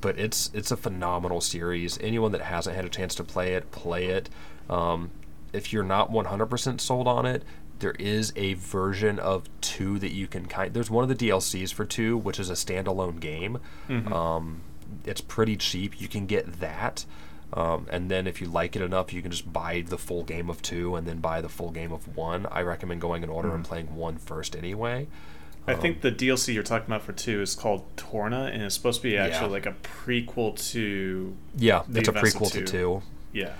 but it's it's a phenomenal series. Anyone that hasn't had a chance to play it, play it. Um, if you're not 100% sold on it, there is a version of two that you can kind. There's one of the DLCs for two, which is a standalone game. Um, it's pretty cheap. You can get that. Um, and then if you like it enough, you can just buy the full game of two and then buy the full game of one. I recommend going in order and playing one first anyway. I think the DLC you're talking about for two is called Torna, and it's supposed to be actually Yeah. like a prequel to Yeah, it's a prequel to two. two. yeah.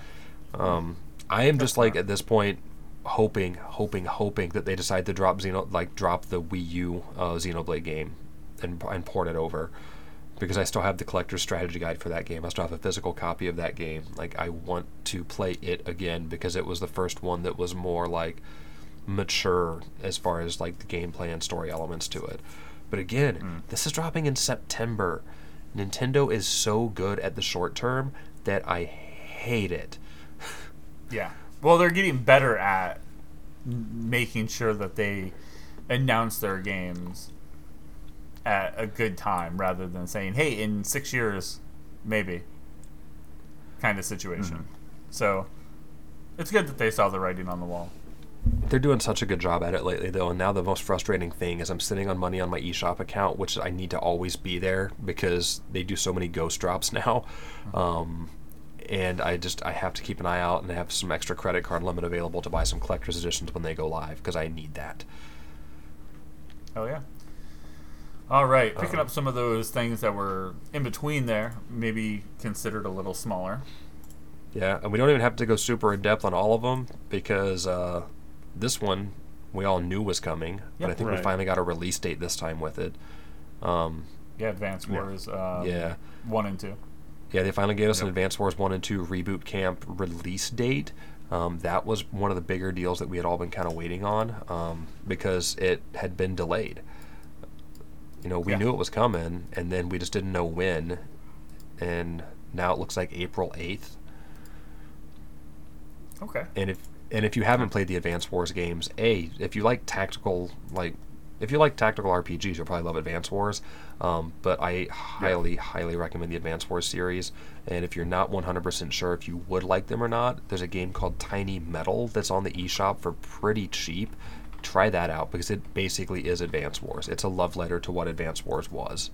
Um, I am just like at this point, hoping, hoping, hoping that they decide to drop Xeno, like drop the Wii U uh, Xenoblade game, and and port it over, because I still have the collector's strategy guide for that game. I still have a physical copy of that game. Like I want to play it again because it was the first one that was more like mature as far as like the gameplay and story elements to it. But again, hmm. this is dropping in September. Nintendo is so good at the short term that I hate it. Yeah. Well, they're getting better at making sure that they announce their games at a good time rather than saying, "Hey, in 6 years maybe." kind of situation. So, it's good that they saw the writing on the wall. They're doing such a good job at it lately, though. And now the most frustrating thing is I'm sitting on money on my eShop account, which I need to always be there because they do so many ghost drops now. Um, and I just I have to keep an eye out and have some extra credit card limit available to buy some collector's editions when they go live because I need that. Oh yeah. All right, picking up some of those things that were in between there, maybe considered a little smaller. Yeah, and we don't even have to go super in depth on all of them because uh, this one we all knew was coming, but I think we finally got a release date this time with it. Um, Yeah, Advance Yeah. Wars. Um, Yeah. One and two. Yeah, they finally gave us an Yep. Advance Wars 1 and 2 Reboot Camp release date. Um, that was one of the bigger deals that we had all been kind of waiting on um, because it had been delayed. You know, we Yeah. knew it was coming, and then we just didn't know when. And now it looks like April 8th. Okay. And if and if you haven't played the Advance Wars games, a if you like tactical like if you like tactical RPGs, you'll probably love Advance Wars. Um, but I highly, highly recommend the Advance Wars series. And if you're not 100% sure if you would like them or not, there's a game called Tiny Metal that's on the eShop for pretty cheap. Try that out because it basically is Advance Wars. It's a love letter to what Advance Wars was.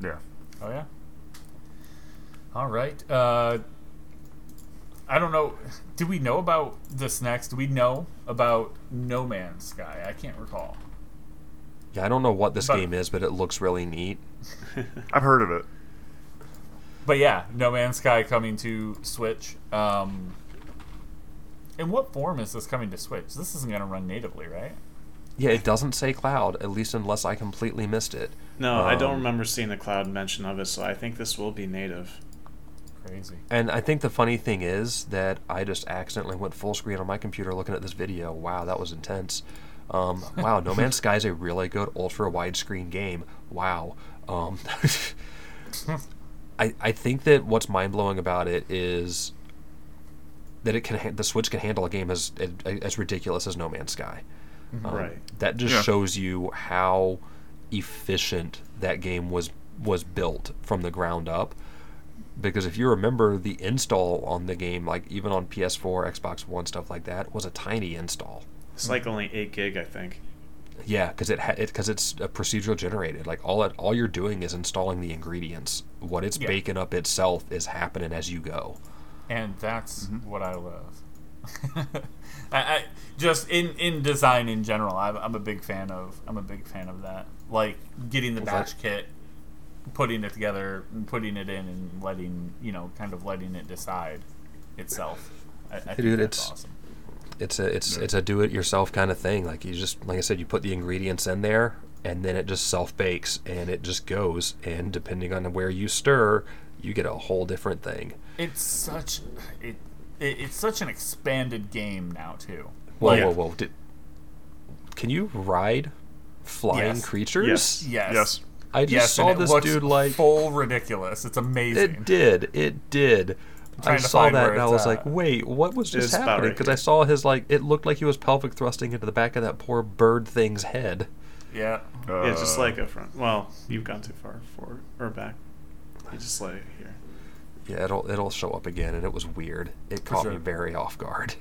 Yeah. Oh yeah. All right. Uh, I don't know. Do we know about this next? Do we know about No Man's Sky? I can't recall. Yeah, I don't know what this But- game is, but it looks really neat. I've heard of it. But yeah, No Man's Sky coming to Switch. Um, in what form is this coming to Switch? This isn't going to run natively, right? Yeah, it doesn't say cloud, at least unless I completely missed it. No, I don't Um, remember seeing the cloud mention of it, so I think this will be native. Crazy. And I think the funny thing is that I just accidentally went full screen on my computer looking at this video. Wow, that was intense. Um, wow, No Man's Sky is a really good ultra widescreen game. Wow. Um, I I think that what's mind blowing about it is that it can ha- the Switch can handle a game as as ridiculous as No Man's Sky. Um, Right. That just Yeah. shows you how efficient that game was was built from the ground up. Because if you remember, the install on the game, like even on PS4, Xbox One, stuff like that, was a tiny install. It's like only eight gig, I think. Yeah, because it because it, 'cause it's a procedural generated. Like all it, all you're doing is installing the ingredients. What it's Yeah. baking up itself is happening as you go. And that's mm-hmm. what I love. I, I just in in design in general, I'm, I'm a big fan of. I'm a big fan of that. Like getting the batch that- kit, putting it together, and putting it in, and letting you know, kind of letting it decide itself. I, I think Dude, it's- awesome. It's a it's Yeah. it's a do it yourself kind of thing. Like you just like I said, you put the ingredients in there, and then it just self bakes, and it just goes. And depending on where you stir, you get a whole different thing. It's such it, it it's such an expanded game now too. Whoa, Like, whoa, whoa! Did, can you ride flying Yes. creatures? Yes. Yes. Yes. I just yes, saw this looks dude like full ridiculous. It's amazing. it did, it did. I saw that and I was at. like, wait, what was just It's about happening? right Because I saw his like, it looked like he was pelvic thrusting into the back of that poor bird thing's head. yeah. yeah, just Uh, like a front. Well, you've gone too far forward or back. You just lay it here. Yeah, it'll it'll show up again, and it was weird. It caught me very off guard.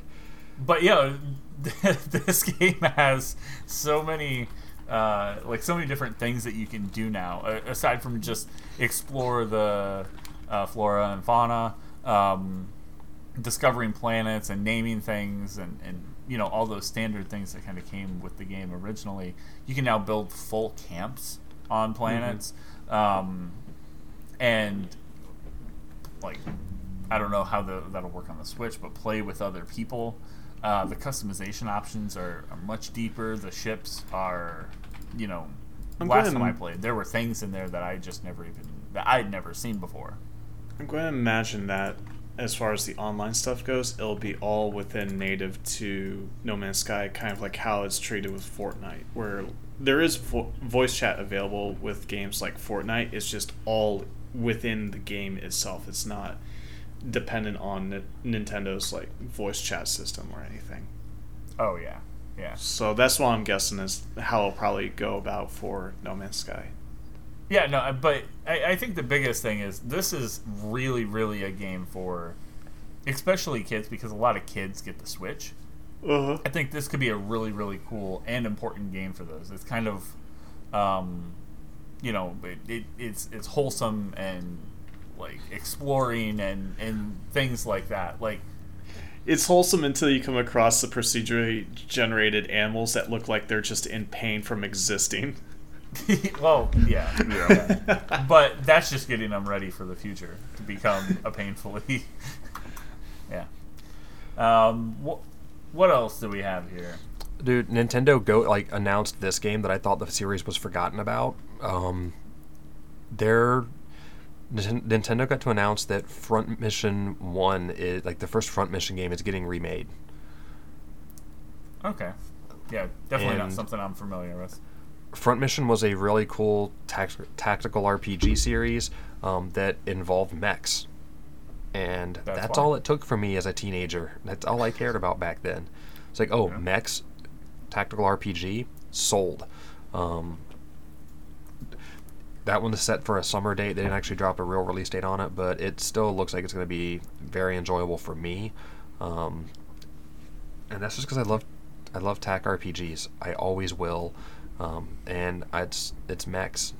But yeah, this game has so many, uh, like so many different things that you can do now. Aside from just explore the uh, flora and fauna, um, discovering planets and naming things, and, and you know all those standard things that kind of came with the game originally. You can now build full camps on planets, um, and like I don't know how the, that'll work on the Switch, but play with other people. Uh, the customization options are, are much deeper. The ships are, you know, I'm last time I played, there were things in there that I just never even that I'd never seen before. I'm going to imagine that as far as the online stuff goes, it'll be all within native to No Man's Sky, kind of like how it's treated with Fortnite, where there is vo- voice chat available with games like Fortnite. It's just all within the game itself. It's not dependent on Ni- Nintendo's like voice chat system or anything. Oh yeah, yeah, So that's what I'm guessing is how it'll probably go about for No Man's Sky. yeah. No, but I, I think the biggest thing is this is really, really a game for, especially kids because a lot of kids get the Switch. Uh-huh. I think this could be a really, really cool and important game for those. It's kind of, um, you know, it, it, it's it's wholesome and like exploring and and things like that. Like, It's wholesome until you come across the procedurally generated animals that look like they're just in pain from existing. well, yeah, Yeah. but that's just getting them ready for the future to become a painfully, yeah. Um, what what else do we have here? Dude, Nintendo Go like announced this game that I thought the series was forgotten about. Um, Ninten- Nintendo got to announce that Front Mission One is like the first Front Mission game is getting remade. Okay, yeah, definitely not something I'm familiar with. Front Mission was a really cool tact- tactical RPG series um, that involved mechs, and That's that's, all it took for me as a teenager. That's all I cared about back then. It's like, oh, Yeah. mechs, tactical RPG, sold. Um, that one is set for a summer date. They didn't actually drop a real release date on it, but it still looks like it's going to be very enjoyable for me. Um, and that's just because I love, I love TAC RPGs. I always will. Um, and it's it's Max.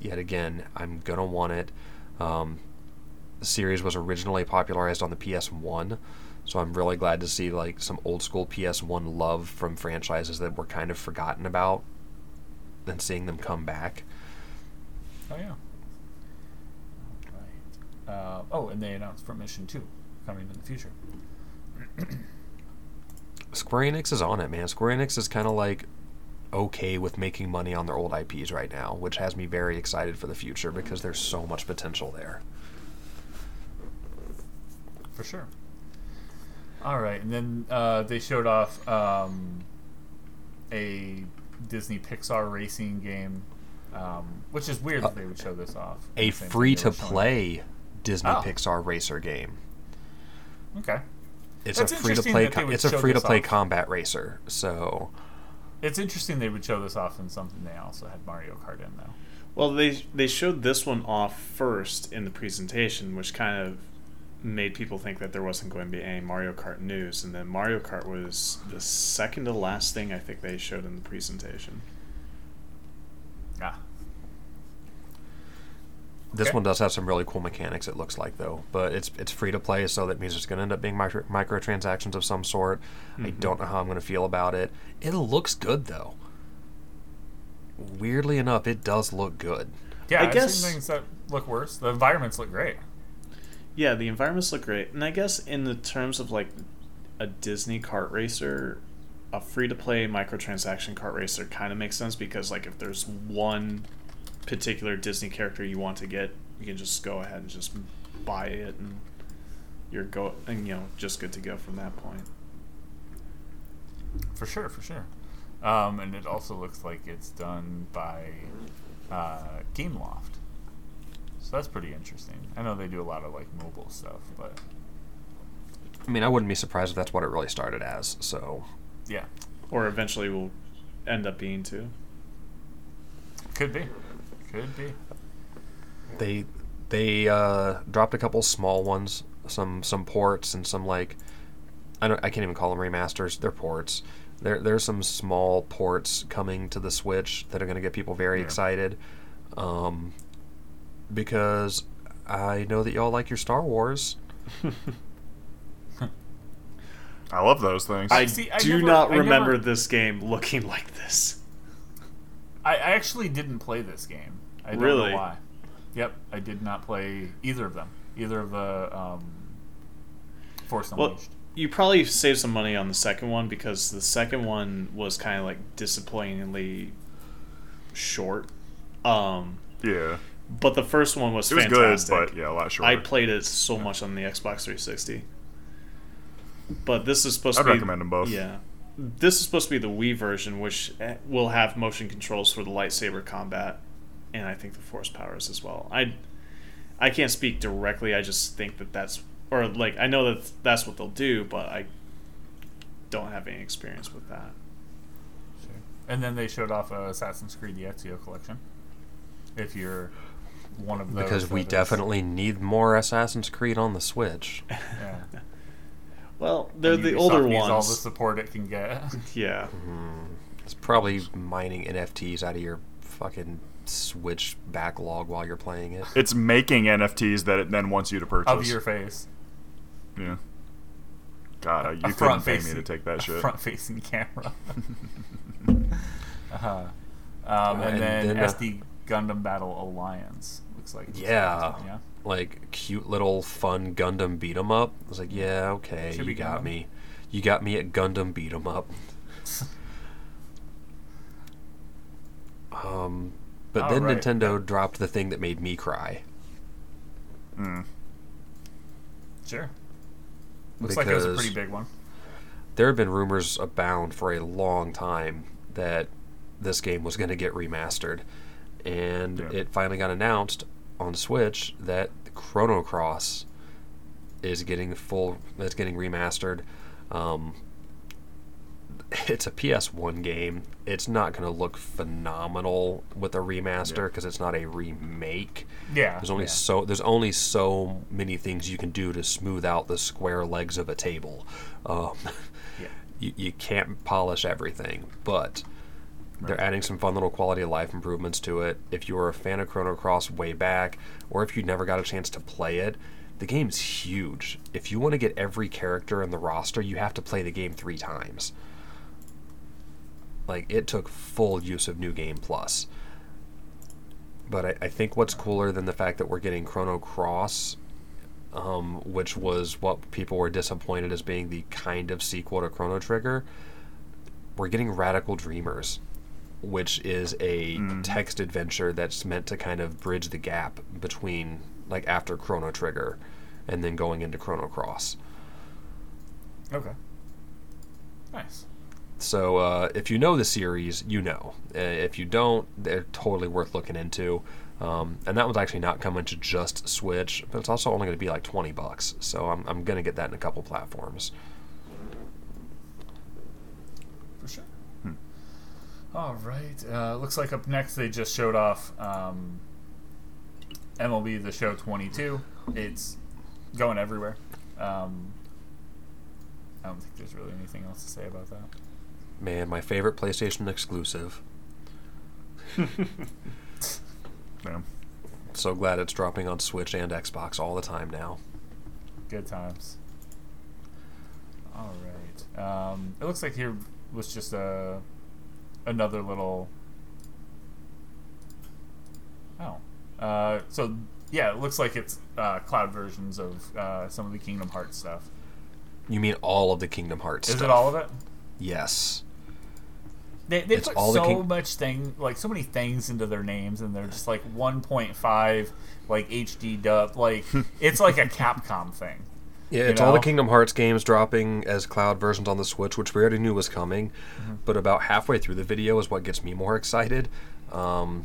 Yet again, I'm gonna want it. Um, the series was originally popularized on the PS1, so I'm really glad to see like some old school PS1 love from franchises that were kind of forgotten about, and seeing them come back. Oh yeah. Right. Uh, oh, and they announced Front Mission Two coming in the future. Square Enix is on it, man. Square Enix is kind of like okay with making money on their old IPs right now, which has me very excited for the future because there's so much potential there. For sure. All right, and then uh, they showed off um, a Disney Pixar racing game, um, which is weird that they would show this off. A free to play Disney Oh. Pixar racer game. Okay, It's That's a free to play. Com- it's a free to play off. combat racer. So it's interesting they would show this off in something they also had Mario Kart in though. Well, they they showed this one off first in the presentation, which kind of made people think that there wasn't going to be any Mario Kart news, and then Mario Kart was the second to last thing I think they showed in the presentation. Ah, this Okay. one does have some really cool mechanics. It looks like though, but it's it's free to play, so that means it's going to end up being micro- microtransactions of some sort. I Mm-hmm. don't know how I'm going to feel about it. It looks good though. Weirdly enough, it does look good. yeah. I I've guess- seen things that look worse. The environments look great. Yeah, the environments look great, and I guess in the terms of like a Disney kart racer, a free to play microtransaction kart racer kind of makes sense because like if there's one particular Disney character you want to get, you can just go ahead and just buy it, and you're go and you know just good to go from that point. For sure, for sure. Um, and it also looks like it's done by uh, Gameloft. So that's pretty interesting. I know they do a lot of like mobile stuff, but I mean, I wouldn't be surprised if that's what it really started as. So yeah, Or eventually will end up being too. could be, could be. they they uh, dropped a couple small ones, some some ports and some like I don't I can't even call them remasters. They're ports. There there's some small ports coming to the Switch that are going to get people very Yeah. excited, um, because I know that y'all like your Star Wars. I love those things. I See, I do never- not I never- remember this game looking like this. I, I actually didn't play this game. I don't Really? know why. Yep, I did not play either of them. Either of the um, Force Well, Unleashed. you probably saved some money on the second one because the second one was kind of like disappointingly short. Um, yeah, but the first one was it was fantastic. good, but yeah, a lot shorter. I played it so much on the Xbox 360. But this is supposed I'd to be recommend 'em both. Yeah. This is supposed to be the Wii version, which eh, will have motion controls for the lightsaber combat, and I think the force powers as well. I, I can't speak directly. I just think that that's or like I know that that's what they'll do, but I don't have any experience with that. And then they showed off uh, Assassin's Creed the Ezio collection. If you're one of those, because we that is- definitely need more Assassin's Creed on the Switch. yeah. Well, they're And the Ubisoft older needs ones. All the support it can get. yeah. It's probably mining NFTs out of your fucking Switch backlog while you're playing it. it's making NFTs that it then wants you to purchase. of your face. yeah. God, uh, you a couldn't pay me to take that a shit. Front facing camera. uh-huh. Um, and, and then, then, uh, SD Gundam Battle Alliance looks like. Yeah. yeah. Like cute little fun Gundam beat 'em up. I was like, yeah, okay, Should you got Gundam. me. You got me at Gundam beat 'em up. Um, but then Alright, Nintendo dropped the thing that made me cry. Mm. Sure. Looks like it was a pretty big one. There have been rumors abound for a long time that this game was going to get remastered, and Yeah. it finally got announced on Switch that Chrono Cross is getting full. It's getting remastered. Um, it's a PS1 game. It's not going to look phenomenal with a remaster Yeah. because it's not a remake. Yeah. There's only yeah. so there's only so many things you can do to smooth out the square legs of a table. Um, Yeah. you, you can't polish everything, but they're adding some fun little quality of life improvements to it. If you were a fan of Chrono Cross way back, or if you never got a chance to play it, the game's huge. If you want to get every character in the roster, you have to play the game three times. Like it took full use of New Game Plus. But I, I think what's cooler than the fact that we're getting Chrono Cross, um, which was what people were disappointed as being the kind of sequel to Chrono Trigger, we're getting Radical Dreamers, which is a text adventure that's meant to kind of bridge the gap between like after Chrono Trigger and then going into Chrono Cross. Okay. Nice. So uh, if you know the series, you know. Uh, if you don't, they're totally worth looking into. Um, and that one's actually not coming to just Switch, but it's also only going to be like twenty bucks. So I'm, I'm going to get that in a couple platforms. For sure. All right. Uh, looks like up next they just showed off um, MLB The Show 22. It's going everywhere. Um, I don't think there's really anything else to say about that. Man, my favorite PlayStation exclusive. Yeah. So glad it's dropping on Switch and Xbox all the time now. Good times. All right. Um, it looks like here was just a another little. Oh, uh, so yeah, it looks like it's uh, cloud versions of uh, some of the Kingdom Hearts stuff. You mean all of the Kingdom Hearts Is stuff? it all of it? Yes. They, they It's put so King- much thing like so many things into their names, and they're just like 1.5 like HD dub. Like it's like a Capcom thing. Yeah, You it's all the? Kingdom Hearts games dropping as cloud versions on the Switch, which we already knew was coming. Mm-hmm. But about halfway through the video is what gets me more excited. Because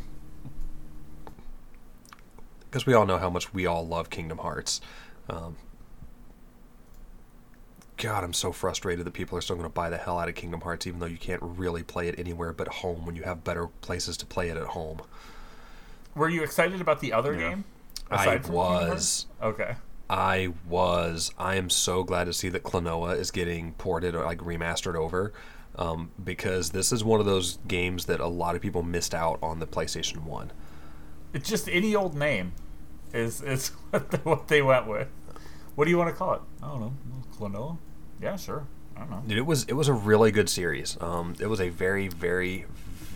because we all know how much we all love Kingdom Hearts. Um, God, I'm so frustrated that people are still going to buy the hell out of Kingdom Hearts, even though you can't really play it anywhere but home when you have better places to play it at home. Were you excited about the other Yeah. game? I Aside from Kingdom was. Okay. I was. I am so glad to see that Klonoa is getting ported or like remastered over, um, because this is one of those games that a lot of people missed out on the PlayStation One. It's just any old name is is what, the, what they went with. What do you want to call it? I don't know. Klonoa? Yeah, sure. I don't know. Dude, it was it was a really good series. Um, it was a very very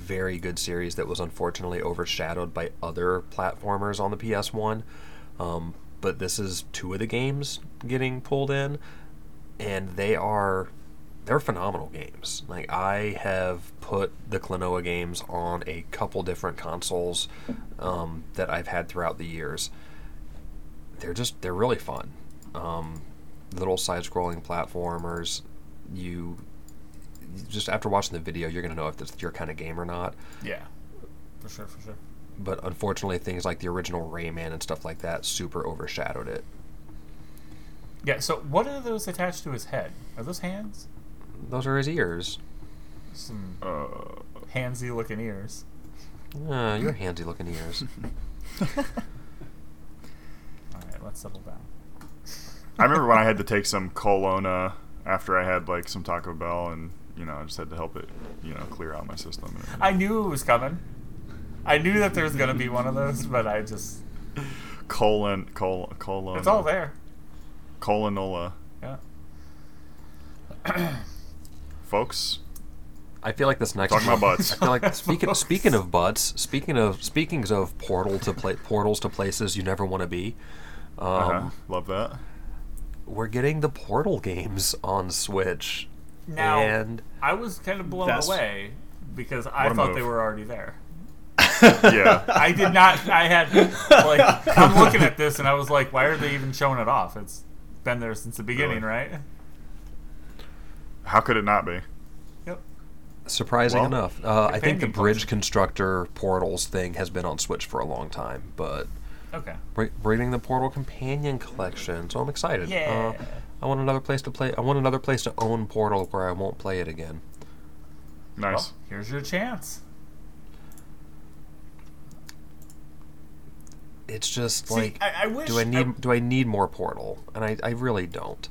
very good series that was unfortunately overshadowed by other platformers on the PS One. Um, but this is two of the games getting pulled in, and they are they're phenomenal games. Like I have put the Klonoa games on a couple different consoles um, that I've had throughout the years. They're just they're really fun. Um, little side-scrolling platformers. You just after watching the video, you're gonna know if it's your kind of game or not. Yeah. For sure, for sure. But unfortunately, things like the original Rayman and stuff like that super overshadowed it. Yeah, so what are those attached to his head? Are those hands? Those are his ears. Some Uh, handsy looking ears. Uh, your handsy looking ears. Alright, let's settle down. I remember when I had to take some Colona after I had like some Taco Bell, and you know I just had to help it, you know, clear out my system. And everything. I knew it was coming. I knew that there was gonna be one of those, but I just colon col colon. it's all there. Colonola, Yeah. folks. I feel like this next Talking about butts. I feel like speaking speaking of butts, speaking of speaking of portal to pla portals to places you never want to be. Um, Uh-huh. Love that. We're getting the Portal games on Switch, Now and I was kind of blown away because I What a thought they were already there. Yeah. I did not. I had like I'm looking at this and I was like, why are they even showing it off? It's been there since the beginning, Really? right? How could it not be? Yep. surprising Well, enough, uh, I think the Bridge collection. Constructor Portals thing has been on Switch for a long time, but Okay. br- bringing the Portal Companion Collection, so I'm excited. Yeah. Uh, I want another place to play. I want another place to own Portal where I won't play it again. Nice. Well, here's your chance. It's just See, like, I, I wish. do I need I, do I need more Portal? And I, I really don't,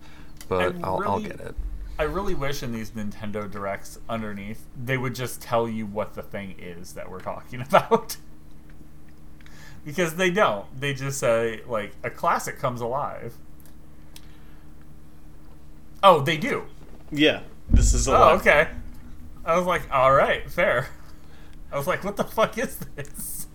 but I I'll, I'll get it. I really wish in these Nintendo Directs underneath they would just tell you what the thing is that we're talking about. because they don't. They just say like a classic comes alive. Oh, they do. Yeah, this is a Oh, okay. I was like, all right, fair. I was like, what the fuck is this?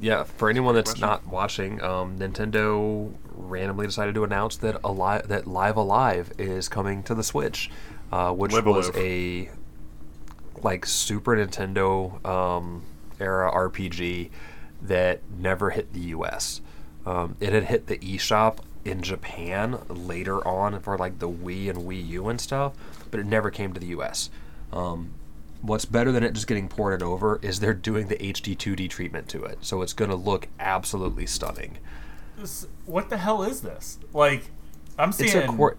Yeah, for anyone that's Question. not watching, um, Nintendo randomly decided to announce that Alive, that Live A Live is coming to the Switch, uh, which Live was a like Super Nintendo um, era RPG that never hit the U.S. Um, it had hit the eShop in Japan later on for like the Wii and Wii U and stuff, but it never came to the U.S. Um, what's better than it just getting ported over is they're doing the HD 2D treatment to it, so it's going to look absolutely stunning. this? What the hell is this? Like, I'm seeing It's a cor-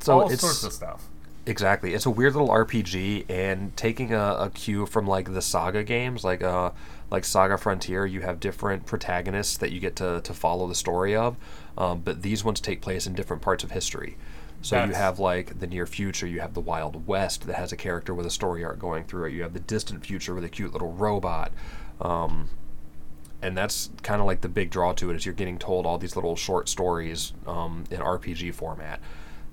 so all it's sorts of stuff. exactly it's a weird little RPG, and taking a, a cue from like the Saga games, like uh like Saga Frontier, you have different protagonists that you get to to follow the story of, um, but these ones take place in different parts of history. So you have like the near future, you have the Wild West that has a character with a story arc going through it. You have the distant future with a cute little robot. Um, and that's kind of like the big draw to it is you're getting told all these little short stories um, in RPG format.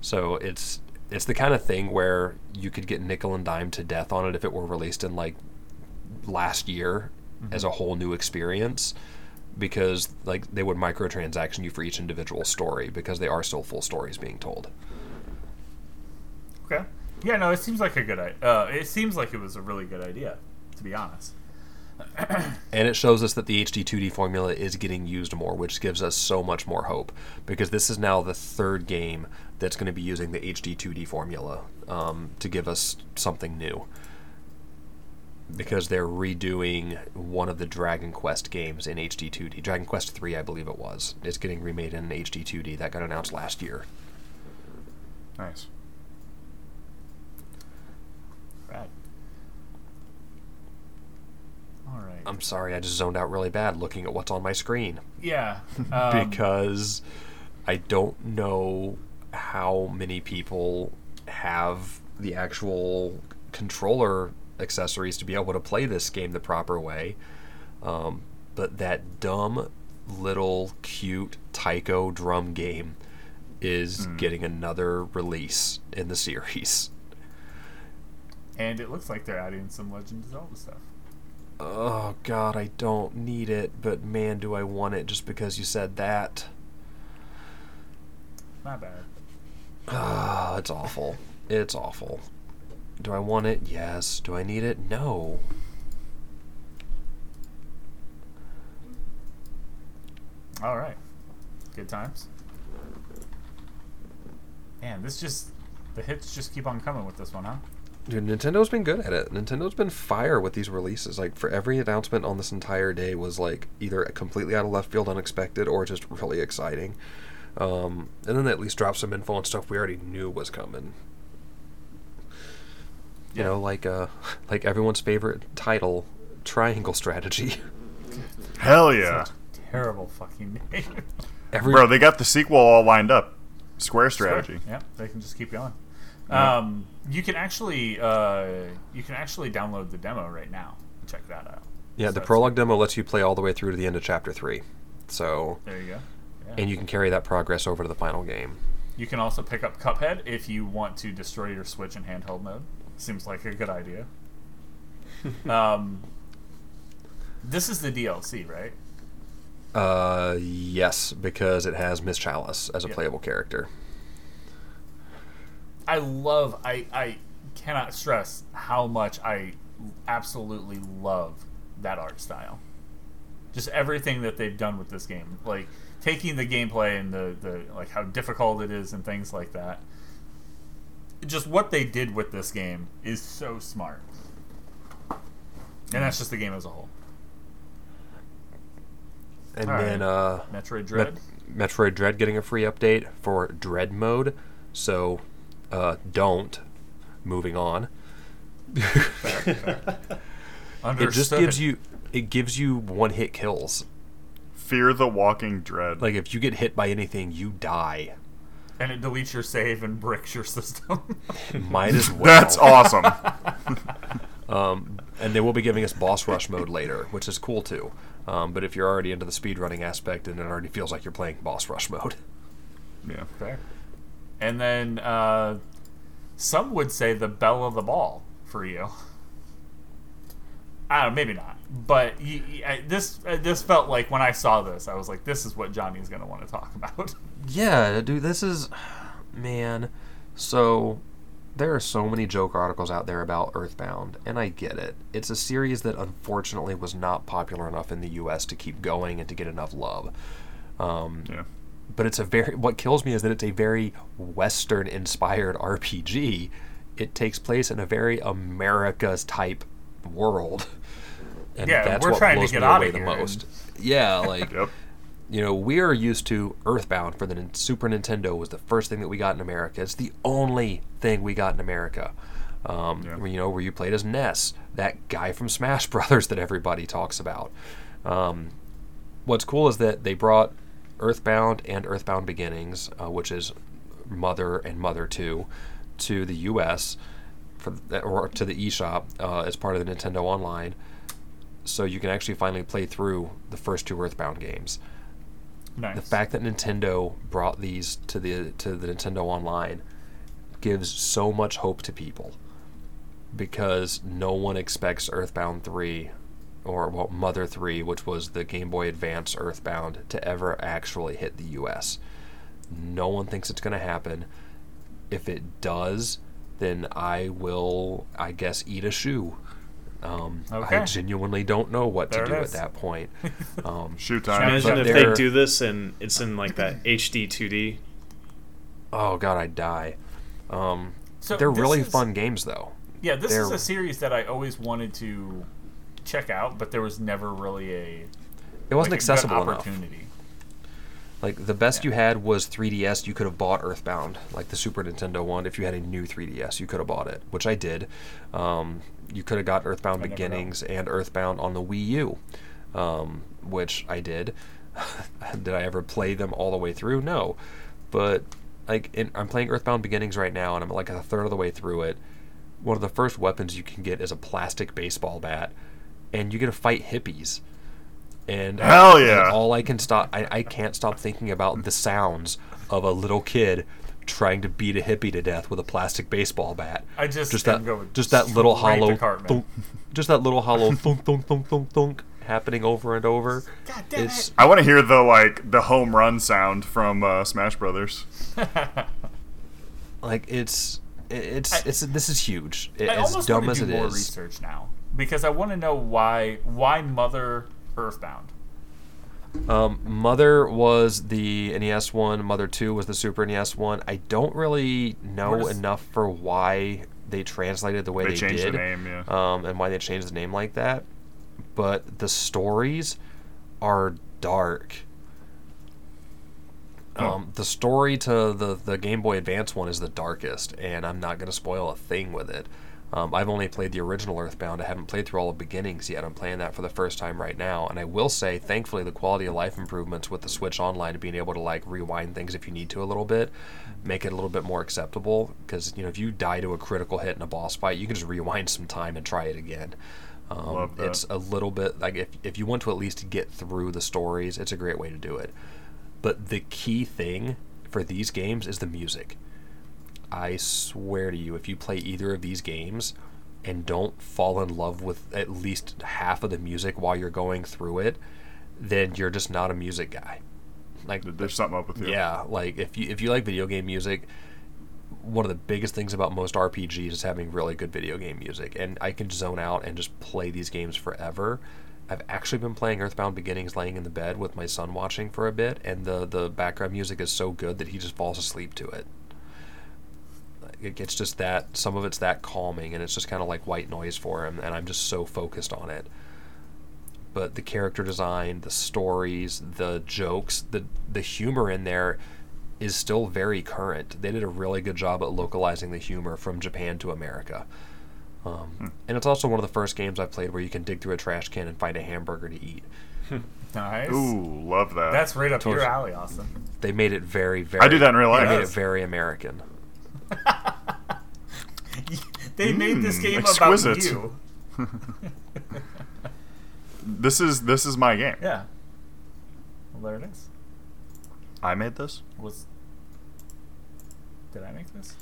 So it's it's the kind of thing where you could get nickel and dime to death on it if it were released in like last year as a whole new experience because like they would microtransaction you for each individual story because they are still full stories being told. Okay. Yeah, no, it seems like a good idea. Uh, it seems like it was a really good idea, to be honest. And it shows us that the HD 2D formula is getting used more, which gives us so much more hope because this is now the third game that's going to be using the HD 2D formula um, to give us something new. because they're redoing one of the Dragon Quest games in HD 2D. Dragon Quest 3, I believe it was. It's getting remade in HD 2D. That got announced last year. Nice. Right. All right. I'm sorry, I just zoned out really bad looking at what's on my screen yeah. Um, because I don't know how many people have the actual controller accessories to be able to play this game the proper way. Um, but that dumb little cute Taiko drum game is getting another release in the series. and it looks like they're adding some Legend of Zelda stuff. Oh god, I don't need it, but man, do I want it just because you said that. Not bad. Ah, it's awful. It's awful. Do I want it? Yes. Do I need it? No. All right. Good times. Man, this just the hits just keep on coming with this one, huh? Dude, Nintendo's been good at it. Nintendo's been fire with these releases. Like for every announcement on this entire day was like either completely out of left field, unexpected, or just really exciting. Um, and then they at least drop some info on stuff we already knew was coming. You know, like uh, like everyone's favorite title, Triangle Strategy. Hell yeah, Such a terrible fucking name. Every bro! They got the sequel all lined up. Square strategy. Yeah, they can just keep going. Yeah. Um, you can actually uh, you can actually download the demo right now. Check that out. yeah, So the prologue demo lets you play all the way through to the end of chapter three. So, There you go. Yeah. and you can carry that progress over to the final game. You can also pick up Cuphead if you want to destroy your Switch in handheld mode. Seems like a good idea. um, this is the DLC, right? Uh, yes, because it has Miss Chalice as a playable character. I love. I I cannot stress how much I absolutely love that art style. Just everything that they've done with this game, like taking the gameplay and the the like how difficult it is and things like that. Just what they did with this game is so smart, and that's just the game as a whole. And All then right. uh, Metroid Dread. Met- Metroid Dread getting a free update for Dread mode. So, uh, don't. Moving on. It just gives you it gives you one hit kills. Fear the Walking Dread. Like if you get hit by anything, you die. and it deletes your save and bricks your system. Might as well. That's awesome. Um, and they will be giving us boss rush mode later, which is cool too. Um, but if you're already into the speedrunning aspect, then it already feels like you're playing boss rush mode. yeah. Fair. And then uh, some would say the bell of the ball for you. I don't know, maybe not. But y y- I, this uh, this felt like when I saw this, I was like, this is what Johnny's going to want to talk about. Yeah, dude, this is man. So there are so many joke articles out there about Earthbound, and I get it. It's a series that unfortunately was not popular enough in the U.S. to keep going and to get enough love. Um, Yeah. But it's a very what kills me is that it's a very western inspired RPG. It takes place in a very America's type world. And Yeah, that's we're what trying to get me outta away the here and- most. Yeah, like Yep. you know, we are used to Earthbound for the Super Nintendo was the first thing that we got in America. It's the only thing we got in America. Um, Yeah. You know, where you played as Ness, that guy from Smash Brothers that everybody talks about. Um, what's cool is that they brought Earthbound and Earthbound Beginnings, uh, which is Mother and Mother Two, to the U.S. for the, or to the eShop uh, as part of the Nintendo Online, so you can actually finally play through the first two Earthbound games nice. the fact that Nintendo brought these to the to the Nintendo Online gives so much hope to people because no one expects Earthbound 3 or well, Mother 3, which was the Game Boy Advance Earthbound, to ever actually hit the US. No one thinks it's going to happen. If it does, then I will, I guess, eat a shoe. Um, Okay. I genuinely don't know what There to do at that point. Um, Shoot time. Imagine if they do this and it's in like that HD 2D. Oh god, I'd die. Um, So they're really is- fun games though. Yeah, this They're- is a series that I always wanted to check out, but there was never really a it wasn't like, accessible enough. opportunity. Like the best Yeah. you had was 3DS. You could have bought Earthbound, like the Super Nintendo one. If you had a new 3DS, you could have bought it, which I did. Um, you could have got Earthbound I. Beginnings and Earthbound on the Wii U, um, which I did. did I ever play them all the way through? No, but like in, I'm playing Earthbound Beginnings right now, and I'm like a third of the way through it. One of the first weapons you can get is a plastic baseball bat, and you get to fight hippies and Hell and yeah. all I can stop I, I can't stop thinking about the sounds of a little kid trying to beat a hippie to death with a plastic baseball bat. I just just that just that little hollow thunk, just that little hollow thunk thunk thunk thunk thunk happening over and over. God damn It's it! I want to hear the like the home run sound from uh, Smash Brothers. like it's it's I- it's this is huge. It, I as almost dumb as to do it more is. research now because I want to know why why Mother Earthbound. Um, Mother was the NES one. Mother Two was the Super NES one. I don't really know does- enough for why they translated the way They they, changed the did, name, yeah. um, and why they changed the name like that. But the stories are dark. Oh. Um, the story to the the Game Boy Advance one is the darkest, and I'm not going to spoil a thing with it. Um, I've only played the original Earthbound. I haven't played through all the beginnings yet. I'm playing that for the first time right now, and I will say, thankfully, the quality of life improvements with the Switch Online, being able to like rewind things if you need to a little bit, make it a little bit more acceptable. Because you know, if you die to a critical hit in a boss fight, you can just rewind some time and try it again. Um, Love that. It's a little bit like if if you want to at least get through the stories, it's a great way to do it. But the key thing for these games is the music. I swear to you, if you play either of these games and don't fall in love with at least half of the music while you're going through it, then you're just not a music guy. Like There's something up with you. yeah, like if you if you like video game music, one of the biggest things about most RPGs is having really good video game music, and I can zone out and just play these games forever. I've actually been playing Earthbound Beginnings laying in the bed with my son watching for a bit, and the the background music is so good that he just falls asleep to it. It gets just that some of it's that calming, and it's just kind of like white noise for him, and I'm just so focused on it but the character design, the stories, the jokes, the the humor in there is still very current. They did a really good job at localizing the humor from Japan to America. Um, And it's also one of the first games I've played where you can dig through a trash can and find a hamburger to eat. Nice. Ooh, love that. That's right up your Towards- alley, Austin. They made it very, very. I do that in real They life. made it very American. They made this Mm, game exquisite. about you. This is this is my game. Yeah. Well, there it is. I made this. Was did I make this?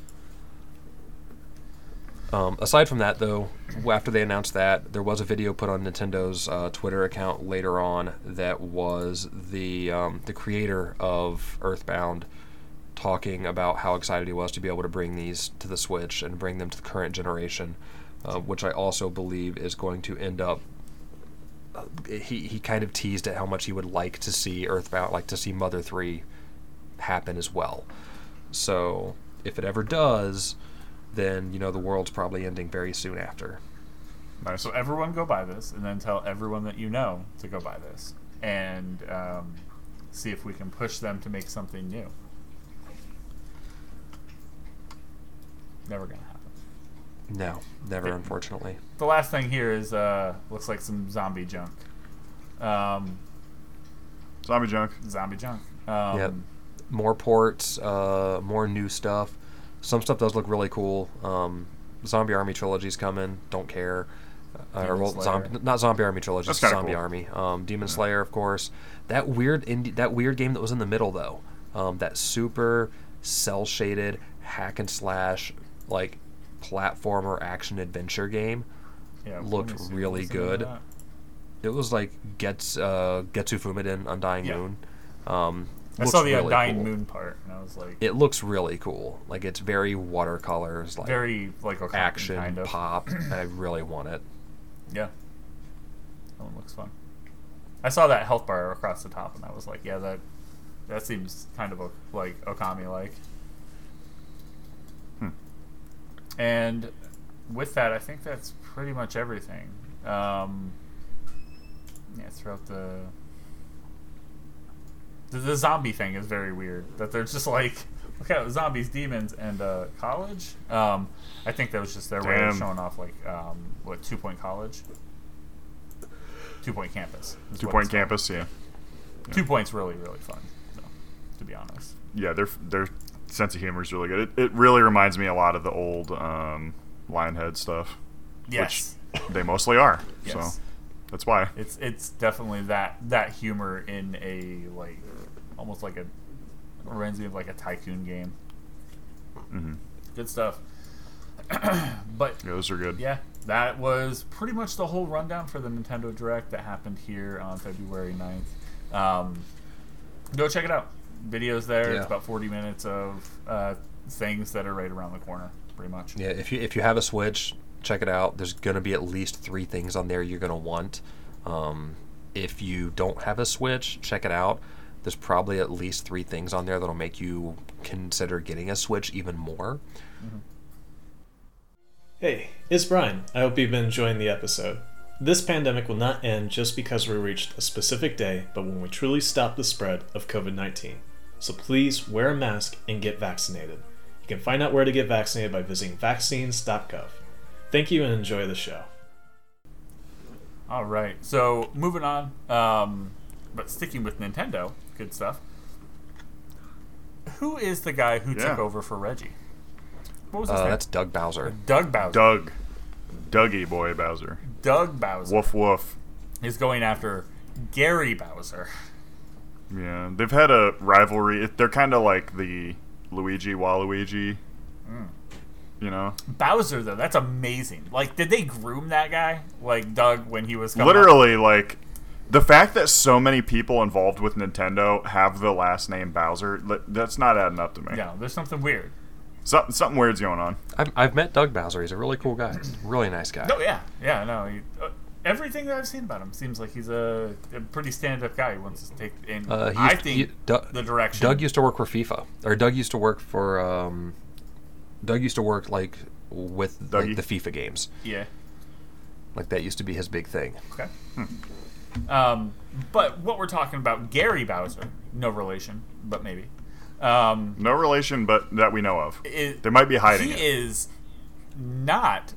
Um, aside from that, though, after they announced that, there was a video put on Nintendo's uh, Twitter account later on that was the um, the creator of Earthbound talking about how excited he was to be able to bring these to the Switch and bring them to the current generation, uh, which I also believe is going to end up. Uh, he he kind of teased at how much he would like to see Earthbound, like to see Mother Three, happen as well. So if it ever does, then you know the world's probably ending very soon after. Nice. So everyone go buy this, and then tell everyone that you know to go buy this, and um, see if we can push them to make something new. Never gonna happen. No, never, Yeah. unfortunately. The last thing here is uh, looks like some zombie junk. Um, Zombie junk. zombie junk. Um, Yep. More ports, uh, more new stuff. Some stuff does look really cool. Um, Zombie Army trilogy's coming. Don't care. Uh, or well, zombie, not Zombie Army trilogy, That's just kinda Zombie cool. Army. Um, Demon Slayer, of course. That weird indie, that weird game that was in the middle though. Um, that super cell shaded hack and slash like platformer action adventure game. yeah, looked really What's the name of good. It was like Gets uh, Getsu Fuma Den Undying Yeah. Moon. Um, I saw the really Undying cool. Moon part, and I was like, It looks really cool. Like it's very watercolors, like very like a action kind of. pop. and I really want it. Yeah, that one looks fun. I saw that health bar across the top, and I was like, yeah, that that seems kind of a, like Okami like. Hmm. And with that, I think that's pretty much everything. Um, yeah, throughout the, the the zombie thing is very weird. That they're just like, look at zombies, demons, and uh, college. Um, I think that was just their way of showing off like um, what Two Point College, Two Point Campus, Two Point. Campus, yeah. Two Point's really really fun. So, to be honest. Yeah, their their sense of humor is really good. It, it really reminds me a lot of the old um, Lionhead stuff. Yes. They mostly are. Yes. So that's why. It's it's definitely that that humor in a like almost like a reminds me of like a tycoon game. Mm-hmm. Good stuff. but Yeah, those are good. yeah, that was pretty much the whole rundown for the Nintendo Direct that happened here on February 9th. Um, go check it out. Videos there. It's about 40 minutes of uh, things that are right around the corner, pretty much. Yeah, if you if you have a Switch, check it out. There's gonna be at least three things on there you're gonna want. Um, if you don't have a Switch, check it out. There's probably at least three things on there that'll make you consider getting a Switch even more. Hey, it's Brian. I hope you've been enjoying the episode. This pandemic will not end just because we reached a specific day, but when we truly stop the spread of COVID 19. So please wear a mask and get vaccinated. You can find out where to get vaccinated by visiting vaccines.gov. Thank you and enjoy the show. All right. So moving on, um, but sticking with Nintendo, good stuff. Who is the guy who Yeah. took over for Reggie? What was his Uh, name? that's Doug Bowser. Doug Bowser. Doug. Dougie Boy Bowser. Doug Bowser Woof woof. is going after Gary Bowser. Yeah, they've had a rivalry. They're kind of like the Luigi Waluigi. Mm. You know, Bowser though, that's amazing. Like, did they groom that guy like Doug when he was coming up? literally like the fact that so many people involved with Nintendo have the last name Bowser. That's not adding up to me. No, there's something weird. Something something weird's going on. I've, I've met Doug Bowser. He's a really cool guy. Really nice guy. Oh yeah, yeah, no. He, uh, everything that I've seen about him seems like he's a, a pretty stand-up guy. He wants to take in. Uh, he I think he- Doug- the direction. Doug used to work for FIFA, or Doug used to work for. Um, Doug used to work like with like, the FIFA games. yeah. Like that used to be his big thing. Okay. Um, but what we're talking about, Gary Bowser, no relation, but maybe. Um, No relation, but that we know of. is, They might be hiding he it. is not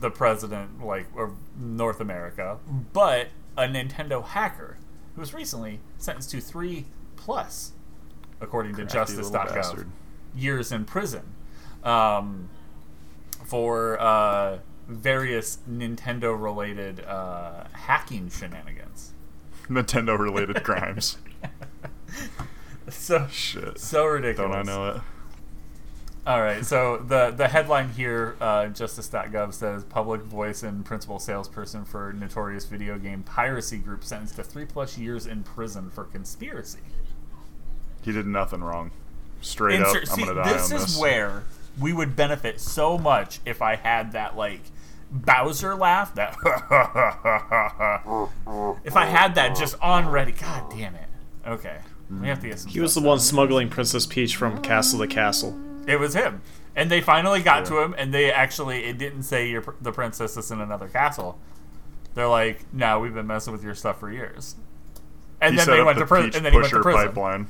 the president like of North America, but a Nintendo hacker who was recently sentenced to three plus, according to Crafty little Justice.gov, years in prison um, for uh, various Nintendo-related uh, hacking shenanigans. Nintendo related crimes. So Shit. so ridiculous. Don't I know it? All right, so the the headline here, uh, Justice.gov says public voice and principal salesperson for notorious video game piracy group sentenced to three plus years in prison for conspiracy. He did nothing wrong. Straight Insert- up, I'm gonna die this on is this. where we would benefit so much if I had that like Bowser laugh. That if I had that just on ready. God damn it. Okay, we have to get some. He was the one smuggling Princess Peach from castle to castle. It was him. And they finally got to him, and they actually, it didn't say you're, the princess is in another castle. They're like, no, we've been messing with your stuff for years. And he then they went the to prison. And then he went to prison. pipeline.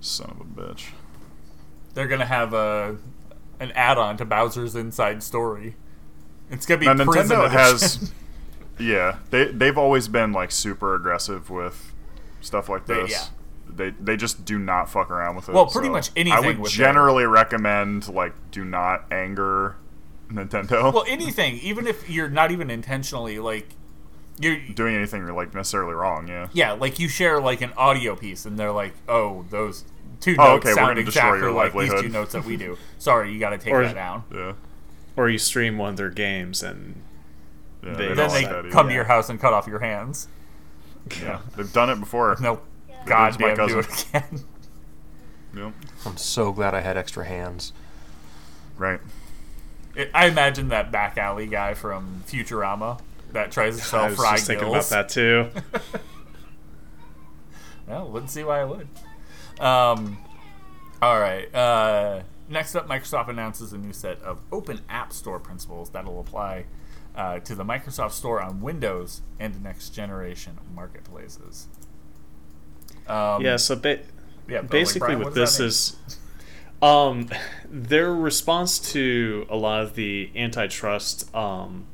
Son of a bitch. They're gonna have a an add-on to Bowser's Inside Story. It's gonna be Now Nintendo edition. has, yeah, they they've always been like super aggressive with stuff like They- this. yeah. They they just do not fuck around with it. Well, pretty so much I would with their- generally recommend like do not anger Nintendo. well, anything, even if you're not even intentionally like, you're doing anything you're like necessarily wrong. Yeah. yeah, like you share like an audio piece, and they're like, oh, those two Oh, notes okay, we're sound exactly your like these two notes that we do. Sorry, you got to take Or- that down. Yeah. Or you stream one of their games and Yeah, They then they like that either. come to your house and cut off your hands. Yeah, they've done it before. Nope. They did it to my Goddamn, do it again. Yep. I'm so glad I had extra hands. Right. It- I imagine that back alley guy from Futurama that tries to sell I sell was fried just thinking gills. about that too. Well, wouldn't see why I would. Um, all right. Uh, next up, Microsoft announces a new set of open App Store principles that'll apply uh, to the Microsoft Store on Windows and next generation marketplaces. Um, yeah, so ba- yeah, like, basically what what this is um their response to a lot of the antitrust um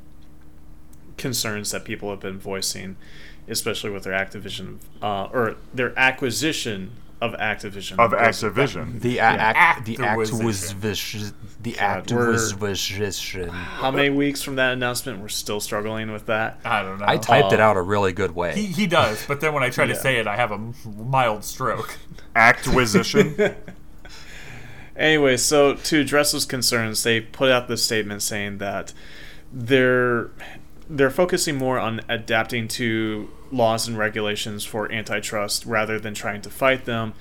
concerns that people have been voicing especially with their activision uh, or their acquisition of activision Of Activision. The Yeah. act, the act was Activision. the act we're- was vision. how many weeks from that announcement we're still struggling with that I don't know. I typed it out a really good way. he, he does, but then when I try to say it, I have a mild stroke. Acquisition. Anyway, so to address those concerns, they put out this statement saying that they're they're focusing more on adapting to laws and regulations for antitrust rather than trying to fight them.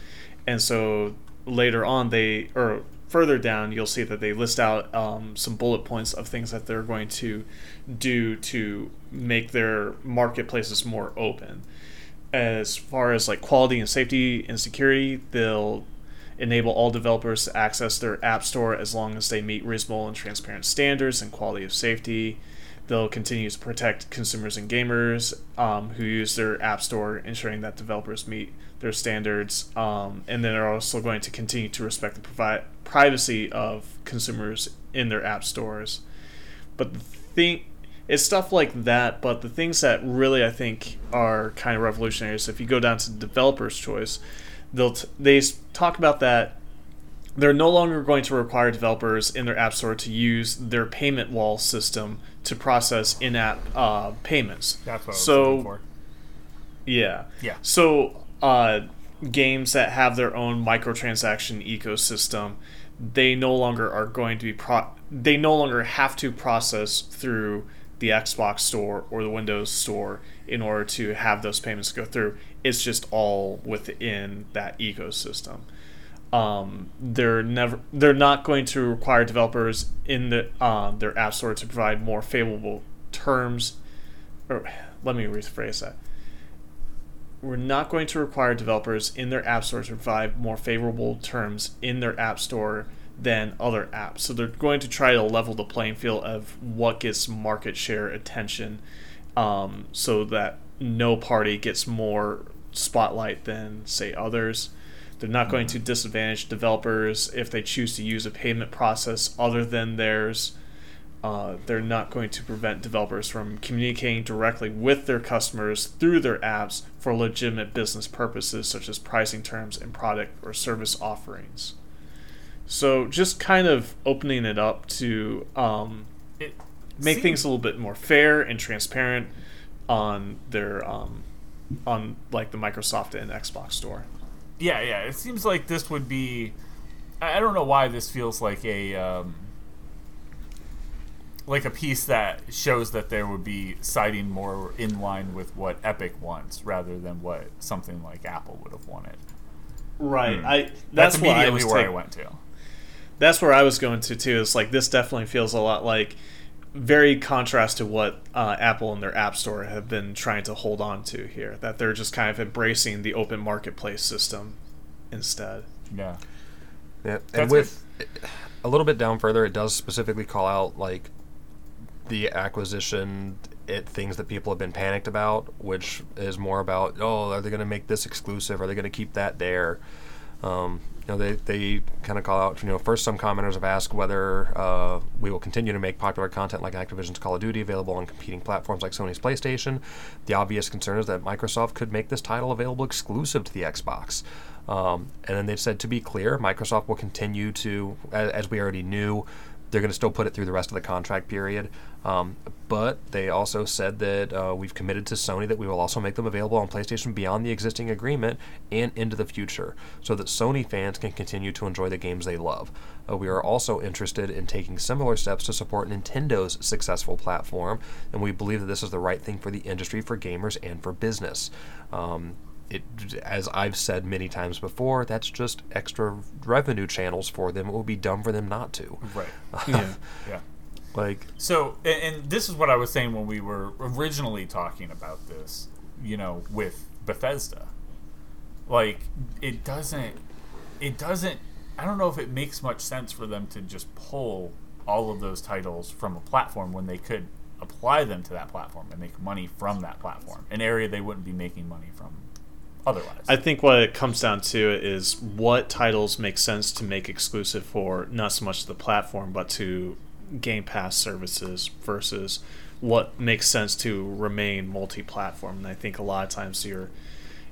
And so later on, they or further down, you'll see that they list out um, some bullet points of things that they're going to do to make their marketplaces more open. As far as like quality and safety and security, they'll enable all developers to access their app store as long as they meet reasonable and transparent standards and quality of safety. They'll continue to protect consumers and gamers um, who use their app store, ensuring that developers meet their standards. Um, and then they're also going to continue to respect the provi- privacy of consumers in their app stores. But the thing, it's stuff like that. But the things that really I think are kind of revolutionary is if you go down to developer's choice, they'll t- they talk about that they're no longer going to require developers in their app store to use their payment wall system to process in-app uh, payments. That's what I was so for. yeah. Yeah. So, uh, games that have their own microtransaction ecosystem, they no longer are going to be pro. They no longer have to process through the Xbox Store or the Windows Store in order to have those payments go through. It's just all within that ecosystem. Um, they're never. They're not going to require developers in the uh, their app store to provide more favorable terms. Or let me rephrase that we're not going to require developers in their app store to provide more favorable terms in their app store than other apps. So they're going to try to level the playing field of what gets market share attention um, so that no party gets more spotlight than, say, others. They're not going to disadvantage developers if they choose to use a payment process other than theirs. Uh, they're not going to prevent developers from communicating directly with their customers through their apps for legitimate business purposes such as pricing terms and product or service offerings. So, just kind of opening it up to um, It make seems- things a little bit more fair and transparent on their um, on like the Microsoft and Xbox store. Yeah, yeah. It seems like this would be. I I don't know why this feels like a um, like a piece that shows that there would be siding more in line with what Epic wants rather than what something like Apple would have wanted. Right. Hmm. I That's, that's, I immediately was where I taking- went to. that's where I was going to too. Is like this definitely feels a lot like very contrast to what uh, Apple and their App Store have been trying to hold on to here. That they're just kind of embracing the open marketplace system instead. Yeah. Yeah, and That's with a little bit down further, it does specifically call out like the acquisition, it things that people have been panicked about, which is more about oh, are they going to make this exclusive? Are they going to keep that there? Um, you know, they, they kind of call out. You know, first some commenters have asked whether uh, we will continue to make popular content like Activision's Call of Duty available on competing platforms like Sony's PlayStation. The obvious concern is that Microsoft could make this title available exclusive to the Xbox. Um, and then they've said, to be clear, Microsoft will continue to, as, as we already knew, they're going to still put it through the rest of the contract period. Um, but they also said that uh, we've committed to Sony that we will also make them available on PlayStation beyond the existing agreement and into the future, so that Sony fans can continue to enjoy the games they love. Uh, we are also interested in taking similar steps to support Nintendo's successful platform, and we believe that this is the right thing for the industry, for gamers, and for business. Um, it, as I've said many times before, that's just extra revenue channels for them. It would be dumb for them not to. Right. Yeah. Yeah. Like, So, and, and this is what I was saying when we were originally talking about this, you know, with Bethesda. Like, it doesn't, it doesn't I don't know if it makes much sense for them to just pull all of those titles from a platform when they could apply them to that platform and make money from that platform, an area they wouldn't be making money from otherwise. I think what it comes down to is what titles make sense to make exclusive for not so much the platform but to Game Pass services versus what makes sense to remain multi-platform. And I think a lot of times your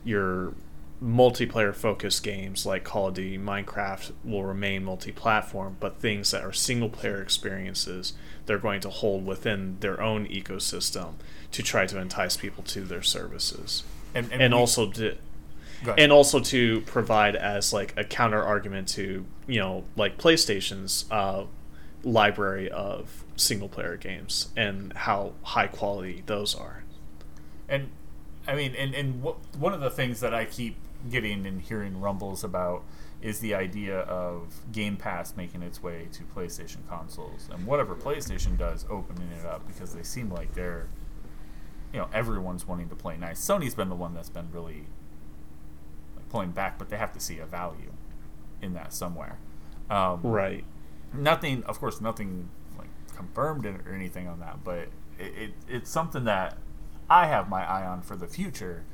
your multiplayer focused games like Call of Duty, Minecraft will remain multi-platform, but things that are single player experiences they're going to hold within their own ecosystem to try to entice people to their services and, and we- also to and also to provide as like a counter argument to you know like PlayStation's uh, library of single player games and how high quality those are. And I mean, and and what, one of the things that I keep getting and hearing rumbles about is the idea of Game Pass making its way to PlayStation consoles, and whatever PlayStation does, opening it up because they seem like they're, you know, everyone's wanting to play nice. Sony's been the one that's been really like, pulling back, but they have to see a value in that somewhere. Um, Right. Nothing of course nothing like confirmed or anything on that but it, it, it's something that i have my eye on for the future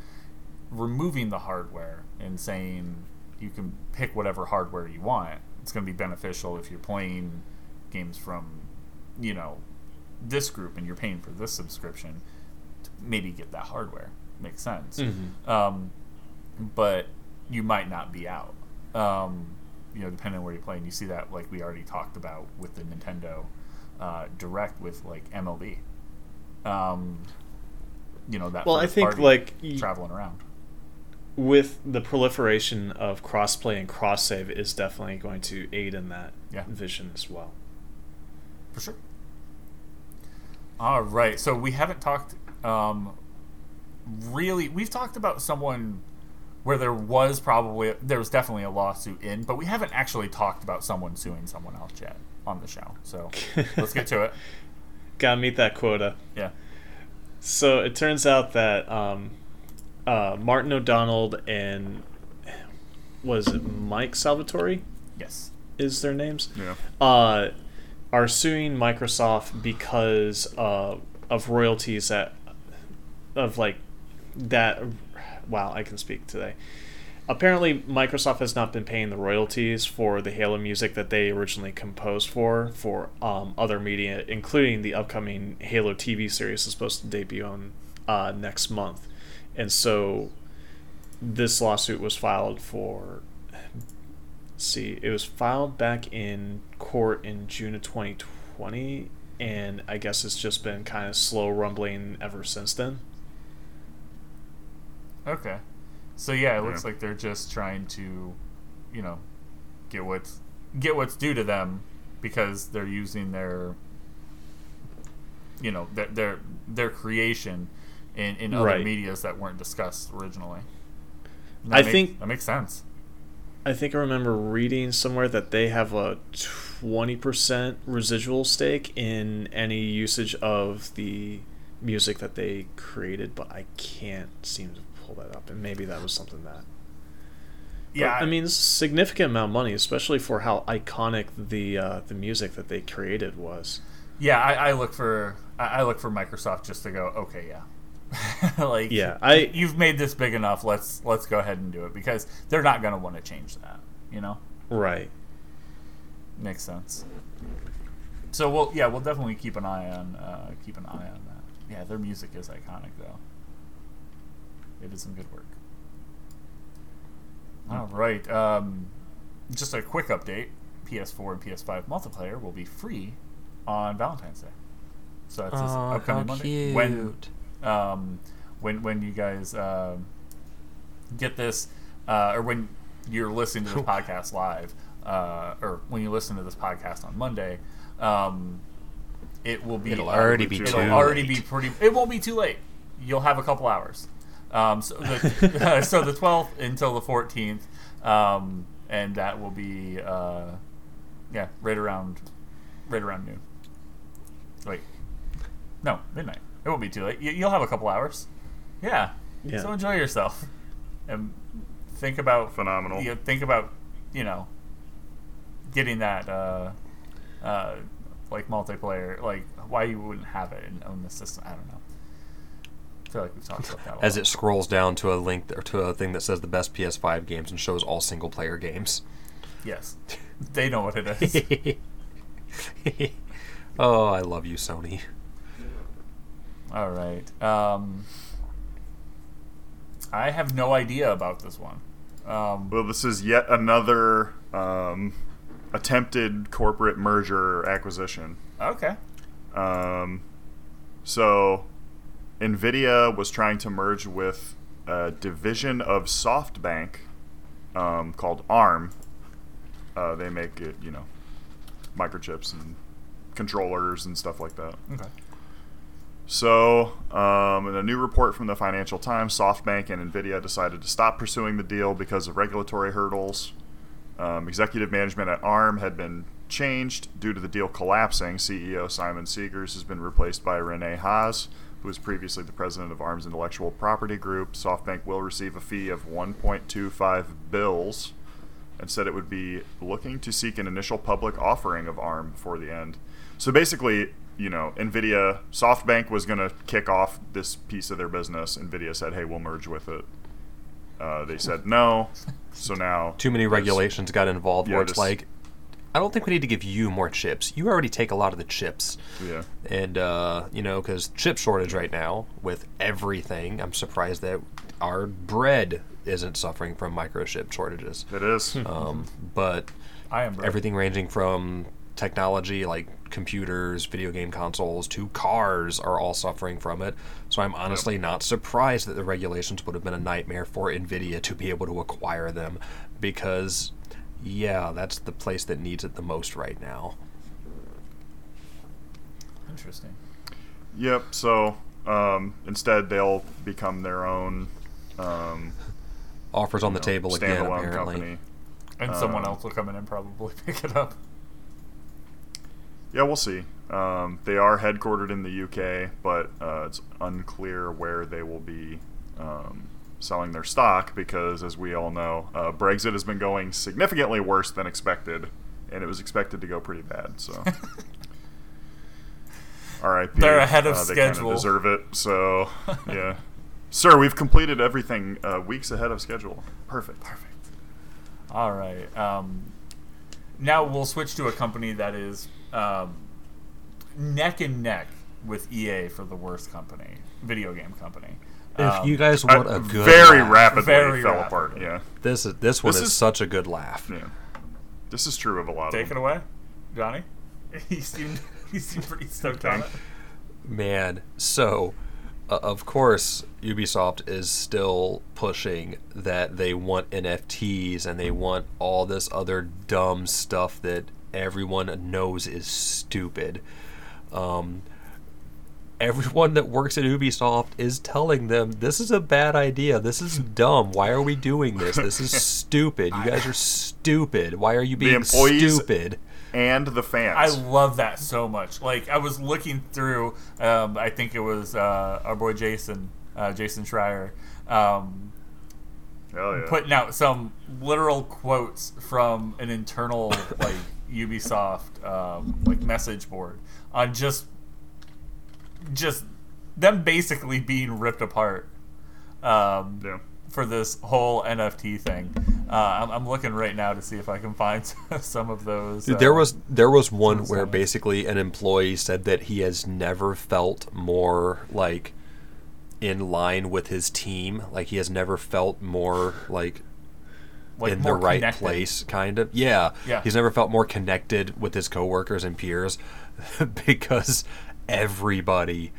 removing the hardware and saying you can pick whatever hardware you want it's going to be beneficial if you're playing games from you know this group and you're paying for this subscription to maybe get that hardware makes sense Mhm. um, but you might not be out. Um, you know, depending on where you play, and you see that like we already talked about with the Nintendo uh, Direct with like MLB. Um, you know that. Well, I think, like, traveling around. With the proliferation of crossplay and cross save is definitely going to aid in that Yeah. vision as well. For sure. All right. So we haven't talked um, really. We've talked about someone where there was probably there was definitely a lawsuit in, but we haven't actually talked about someone suing someone else yet on the show. So let's get to it. Gotta meet that quota. Yeah. So it turns out that um, uh, Martin O'Donnell and was it Mike Salvatori Yes. is their names? Yeah. uh, are suing Microsoft because uh, of royalties that of like that. Wow, I can speak today. Apparently, Microsoft has not been paying the royalties for the Halo music that they originally composed for for um, other media, including the upcoming Halo TV series is supposed to debut on uh, next month, and so this lawsuit was filed for see, it was filed back in court in June of 2020, and I guess it's just been kind of slow rumbling ever since then. Okay. So yeah, it looks like they're just trying to, you know, get what's get what's due to them because they're using their, you know, their their, their creation in in other Right. medias that weren't discussed originally. I make- think- that makes sense. I think I remember reading somewhere that they have a 20% residual stake in any usage of the music that they created, but I can't seem to pull that up. And maybe that was something that. But, Yeah, I mean, significant amount of money, especially for how iconic the uh, the music that they created was. yeah. I, I look for I, I look for Microsoft just to go. Okay, yeah. like Yeah, I- you've made this big enough. Let's let's go ahead and do it because they're not going to want to change that. You know. Right. Makes sense. So we'll yeah we'll definitely keep an eye on uh, keep an eye on that. Yeah, their music is iconic though. They did some good work. All right, um, just a quick update: PS4 and PS5 multiplayer will be free on Valentine's Day. So that's this Aw, upcoming Monday. When um, when when you guys um get this, uh, or when you're listening to this podcast live, uh, or when you listen to this podcast on Monday, um, it will be It'll already be it'll already late. be pretty. It won't be too late. You'll have a couple hours. Um, so the so the 12th until the 14th, um, and that will be uh, yeah right around right around noon. Wait, no midnight. It won't be too late. You, you'll have a couple hours. Yeah. Yeah. So enjoy yourself and think about Phenomenal. You know, think about you know getting that uh, uh, like multiplayer, like why you wouldn't have it and own the system. I don't know. I feel like we've talked about that. A As lot. it scrolls down to a link or to a thing that says the best PS5 games and shows all single player games. yes, they know what it is. oh, I love you, Sony. All right. Um, I have no idea about this one. Um, Well, this is yet another um, attempted corporate merger acquisition. okay. Um, so, NVIDIA was trying to merge with a division of SoftBank um, called ARM. Uh, they make it, you know, microchips and controllers and stuff like that. Okay. So, um, in a new report from the Financial Times, SoftBank and NVIDIA decided to stop pursuing the deal because of regulatory hurdles. Um, executive management at ARM had been changed due to the deal collapsing. CEO Simon Segars has been replaced by Rene Haas, who was previously the president of ARM's intellectual property group. SoftBank will receive a fee of 1.25 bills and said it would be looking to seek an initial public offering of ARM before the end. So basically, you know, Nvidia, SoftBank was going to kick off this piece of their business. Nvidia said, "Hey, we'll merge with it." Uh, they said no, so now Too many regulations got involved Yeah, where it's just- like, I don't think we need to give you more chips. You already take a lot of the chips. Yeah, And, uh, you know, because chip shortage right now with everything, I'm surprised that our bread isn't suffering from microchip shortages. it is. Um, but I am. Brett. everything ranging from technology like computers, video game consoles to cars are all suffering from it. So I'm honestly not surprised that the regulations would have been a nightmare for Nvidia to be able to acquire them because yeah, that's the place that needs it the most right now. Interesting. Yep. So um, instead, they'll become their own um, Offers on the know, table again apparently. company. And someone Um, else will come in and probably pick it up. Yeah, we'll see. Um, they are headquartered in the UK, but uh, it's unclear where they will be um, selling their stock because, as we all know, uh, Brexit has been going significantly worse than expected, and it was expected to go pretty bad. So, all right, They're ahead of they kinda schedule. deserve it. So, yeah, sir, we've completed everything uh, weeks ahead of schedule. Perfect. Perfect. All right. Um, now we'll switch to a company that is um, neck and neck with EA for the worst company, video game company. If Um, you guys Uh, want a good very laugh, rapidly Very fell rapidly. apart. Yeah, This is this one This is, is- such a good laugh. yeah. This is true of a lot take of it them. away, Johnny. He seemed he seemed pretty stoked on it. Man, so uh, of course Ubisoft is still pushing that they want NFTs and they want all this other dumb stuff that everyone knows is stupid. Um, everyone that works at Ubisoft is telling them this is a bad idea. This is dumb. Why are we doing this? This is stupid. You guys are stupid. Why are you being employees- stupid? and the fans. I love that so much. Like I was looking through, um, I think it was uh, our boy Jason, uh, Jason Schreier, um, yeah. putting out some literal quotes from an internal like Ubisoft um, like message board on just just them basically being ripped apart um, yeah. for this whole NFT thing. Uh, I'm, I'm looking right now to see if I can find some of those. Dude, there uh, was there was one where nice. basically an employee said that he has never felt more like in line with his team. Like he has never felt more like, like, in the right connected. place, kind of. Yeah. Yeah. He's never felt more connected with his coworkers and peers because everybody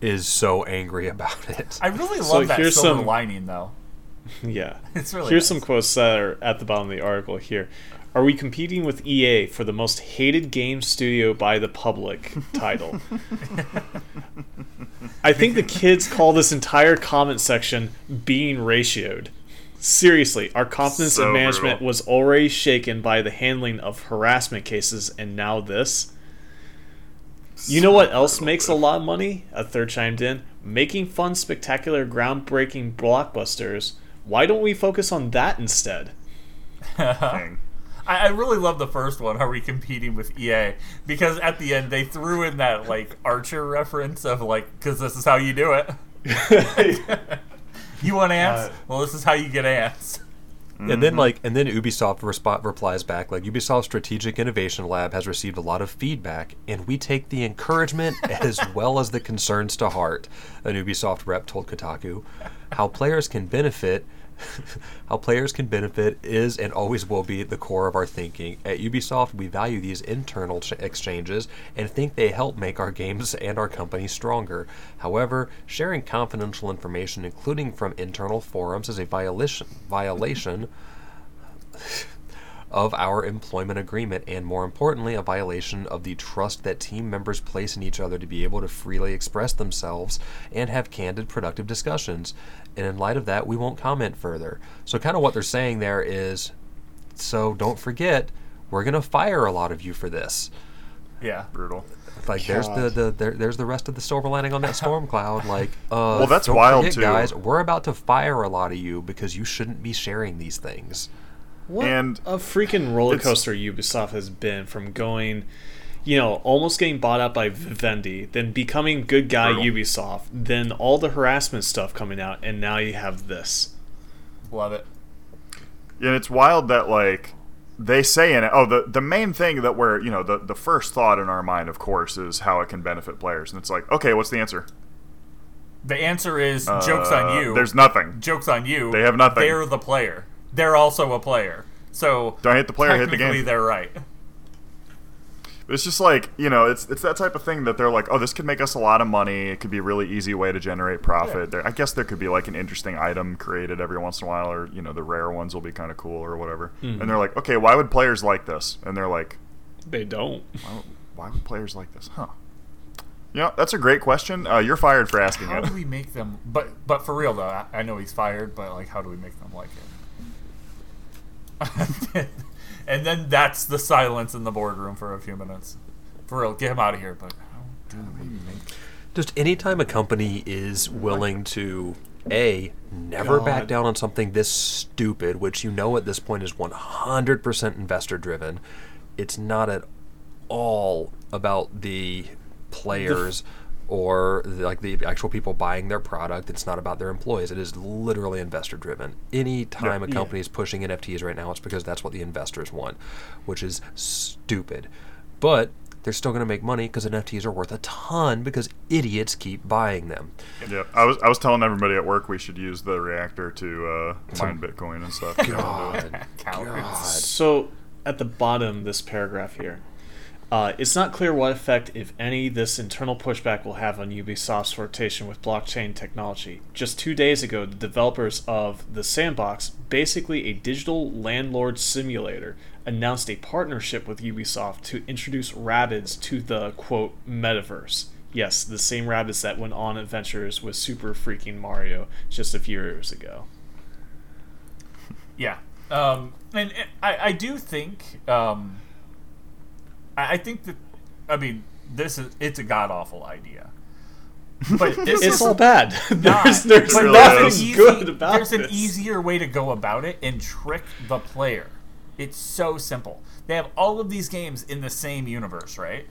is so angry about it. I really love So that here's silver some- lining, though. Yeah. It's really Here's nice. some quotes that are at the bottom of the article here. Are we competing with EA for the most hated game studio by the public title? I think the kids call this entire comment section being ratioed. Seriously, our confidence So in management brutal. was already shaken by the handling of harassment cases, and now this. You know what else makes a lot of money? A third chimed in. Making fun, spectacular, groundbreaking blockbusters. Why don't we focus on that instead? I, I really love the first one. Are we competing with EA? Because at the end they threw in that like Archer reference of like, because this is how you do it. you want ants? Uh, well, this is how you get ants. And then mm-hmm. like and then Ubisoft resp- replies back like Ubisoft Strategic Innovation Lab has received a lot of feedback and we take the encouragement as well as the concerns to heart. An Ubisoft rep told Kotaku how players can benefit how players can benefit is and always will be the core of our thinking. At Ubisoft, we value these internal ch- exchanges and think they help make our games and our company stronger. However, sharing confidential information, including from internal forums, is a violation violation of our employment agreement and more importantly a violation of the trust that team members place in each other to be able to freely express themselves and have candid productive discussions and in light of that we won't comment further so kind of what they're saying there is so don't forget we're going to fire a lot of you for this Yeah. Brutal. like there's the, the there, there's the rest of the silver lining on that storm cloud like uh Well, that's wild, forget, too. guys we're about to fire a lot of you because you shouldn't be sharing these things What And a freaking roller coaster Ubisoft has been from going, you know, almost getting bought out by Vivendi, then becoming good guy Brutal. Ubisoft, then all the harassment stuff coming out, and now you have this. Love it. and it's wild that like they say in it oh the the main thing that we're you know the the first thought in our mind of course is how it can benefit players and it's like okay what's the answer The answer is jokes Uh, on you. there's nothing jokes on you. They have nothing. They're the player. They're also a player. So Don't hit the player, hit the technically game. They're right. But it's just like you know, it's it's that type of thing that they're like, oh, this could make us a lot of money. It could be a really easy way to generate profit. There, I guess there could be like an interesting item created every once in a while, or you know, the rare ones will be kind of cool or whatever. Mm-hmm. And they're like, okay, why would players like this? And they're like, They don't. why would, why would players like this? Huh? Yeah, that's a great question. Uh, you're fired for asking How it. do we make them? But but for real though, I, I know he's fired. But like, how do we make them like it? and then that's the silence in the boardroom for a few minutes. For real, get him out of here. But how do we make? Just anytime a company is willing to a never back down on something this stupid, which you know at this point is 100% investor driven, it's not at all about the players or the, like the actual people buying their product. It's not about their employees. It is literally investor driven. Any time a Yeah. company is pushing NFTs right now, it's because that's what the investors want, which is stupid. But they're still going to make money because NFTs are worth a ton because idiots keep buying them. Yeah, I was I was telling everybody at work we should use the reactor to uh, mine Bitcoin and stuff. God. Cowards. So at the bottom, this paragraph here. Uh, it's not clear what effect, if any, this internal pushback will have on Ubisoft's flirtation with blockchain technology. Just two days ago, the developers of The Sandbox, basically a digital landlord simulator, announced a partnership with Ubisoft to introduce Rabbids to the quote metaverse. Yes, the same Rabbids that went on adventures with Super Freaking Mario just a few years ago. Yeah. Um, and and I, I do think um, I, I think that I mean this is it's a god awful idea. But this It's is all bad. not. there's there's really nothing easy- good about There's this. an easier way to go about it and trick the player. It's so simple. They have all of these games in the same universe, right?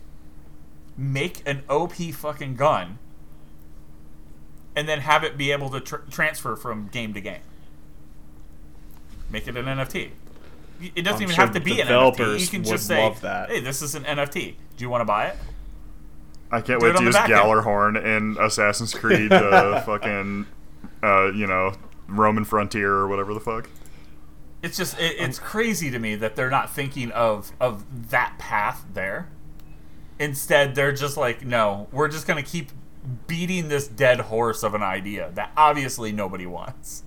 Make an OP fucking gun, and then have it be able to tr- transfer from game to game. Make it an NFT. It doesn't I'm even sure have to be an NFT. You can just say. "Hey, this is an NFT. Do you want to buy it?" I can't Do wait to use end. In Assassin's Creed to fucking, uh, you know, Roman Frontier or whatever the fuck. It's just it, it's crazy to me that they're not thinking of of that path there. Instead, they're just like, no, we're just gonna keep beating this dead horse of an idea that obviously nobody wants.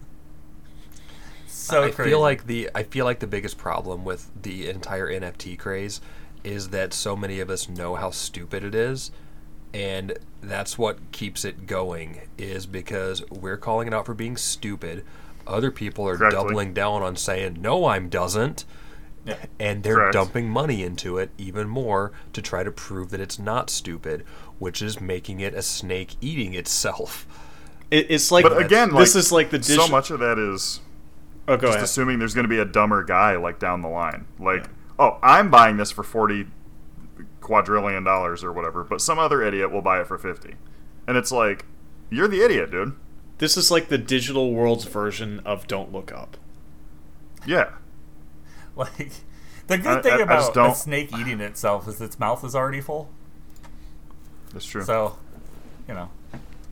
So I crazy. feel like the I feel like the biggest problem with the entire NFT craze is that so many of us know how stupid it is and that's what keeps it going is because we're calling it out for being stupid. Other people are Correctly. doubling down on saying no I'm doesn't Yeah. and they're Correct. dumping money into it even more to try to prove that it's not stupid, which is making it a snake eating itself. It, it's like But again, this like, is like the so much of that is Oh, go just ahead. assuming there's going to be a dumber guy like down the line. Like oh, I'm buying this for forty quadrillion dollars or whatever, but some other idiot will buy it for fifty, and it's like, you're the idiot, dude. This is like the digital world's version of Don't Look Up. Yeah, Like the good I- thing I- I about just a don't- snake eating itself is its mouth is already full. that's true. So, you know,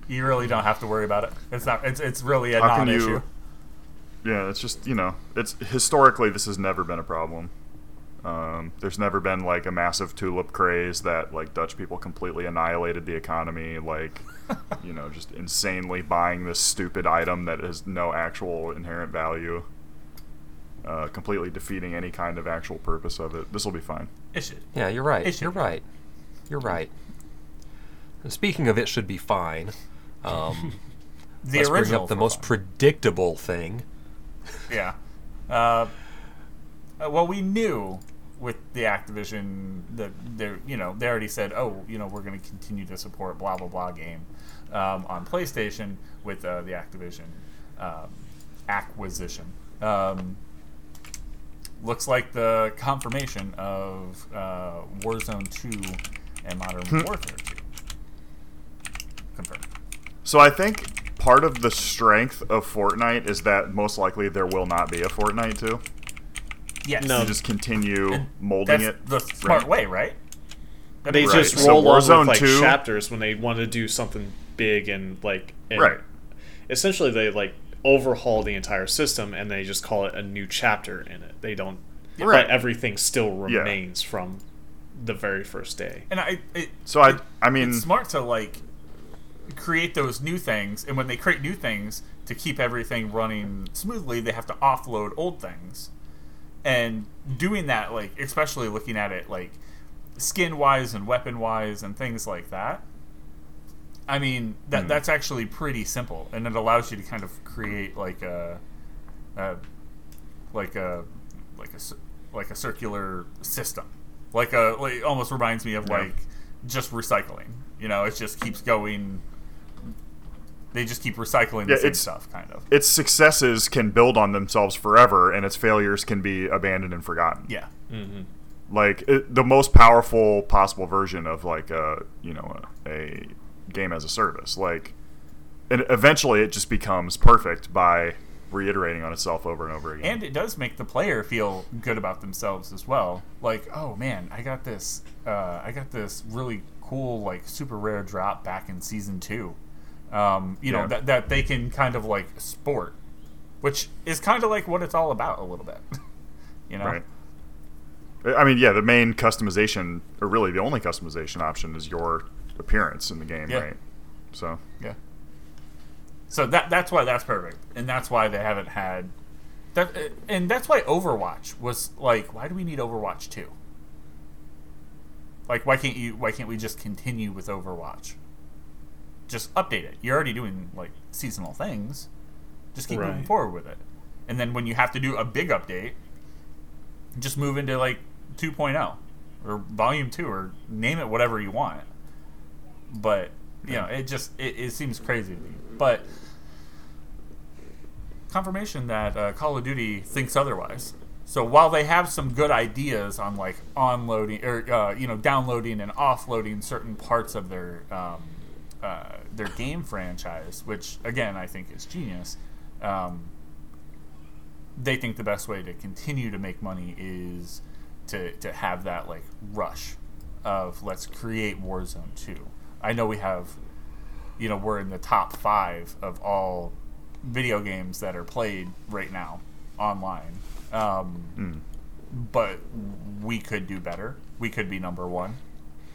you really don't have to worry about it. It's not. It's it's really a How non-issue. You? Yeah, it's just you know, it's historically this has never been a problem. Um, there's never been like a massive tulip craze that like Dutch people completely annihilated the economy, like you know, just insanely buying this stupid item that has no actual inherent value, uh, completely defeating any kind of actual purpose of it. This will be fine. Issue. Yeah, you're right. It should You're right. You're right. And speaking of it should be fine. Um, The let's bring up the most fun. predictable thing. Yeah. Uh, uh, well, we knew with the Activision that they you know they already said oh you know we're going to continue to support blah blah blah game um, on PlayStation with uh, the Activision um, acquisition. Um, looks like the confirmation of uh, Warzone 2 and Modern Warfare 2. Confirmed. So I think part of the strength of Fortnite is that most likely there will not be a Fortnite too. Yes. No. You just continue And molding that's it. the smart way, right? That'd They Right. just So roll on Warzone with like 2 chapters when they want to do something big and like and Right. Essentially, they like overhaul the entire system and they just call it a new chapter in it. They don't. Right. But everything still Yeah. remains from the very first day. And I, it, So I, it- I mean, it's smart to like create those new things, and when they create new things to keep everything running smoothly, they have to offload old things. And doing that, like especially looking at it like skin wise and weapon wise and things like that. I mean, that Hmm. that's actually pretty simple, and it allows you to kind of create like a, a like a like a like a circular system, like a like almost reminds me of Yeah. like just recycling. You know, it just keeps going. They just keep recycling the Yeah, same it's- stuff, kind of. its successes can build on themselves forever, and its failures can be abandoned and forgotten. Yeah, Like it, the most powerful possible version of like a you know a, a game as a service. Like, and eventually it just becomes perfect by reiterating on itself over and over again. and it does make the player feel good about themselves as well. Like, oh man, I got this. Uh, I got this really cool, like super rare drop back in season two. Um, you know that that they can kind of like sport, which is kind of like what it's all about a little bit. you know, Right. I mean, yeah, the main customization, or really the only customization option, is your appearance in the game, Yeah. right? So, Yeah. So that that's why that's perfect, and that's why they haven't had that, and that's why Overwatch was like, why do we need Overwatch two? Like, why can't you? Why can't we just continue with Overwatch? Just update it. You're already doing like seasonal things. Just keep moving forward with it, and then when you have to do a big update, just move into like 2.0 or Volume two or name it whatever you want. But you know it just it, it seems crazy to me. But confirmation that uh, call of duty thinks otherwise. So while they have some good ideas on like onloading or uh, you know downloading and offloading certain parts of their um, uh, their game franchise which again i think is genius um, they think the best way to continue to make money is to, to have that like rush of let's create Warzone 2. I know we have, you know, we're in the top five of all video games that are played right now online. Um, mm. But we could do better. We could be number one.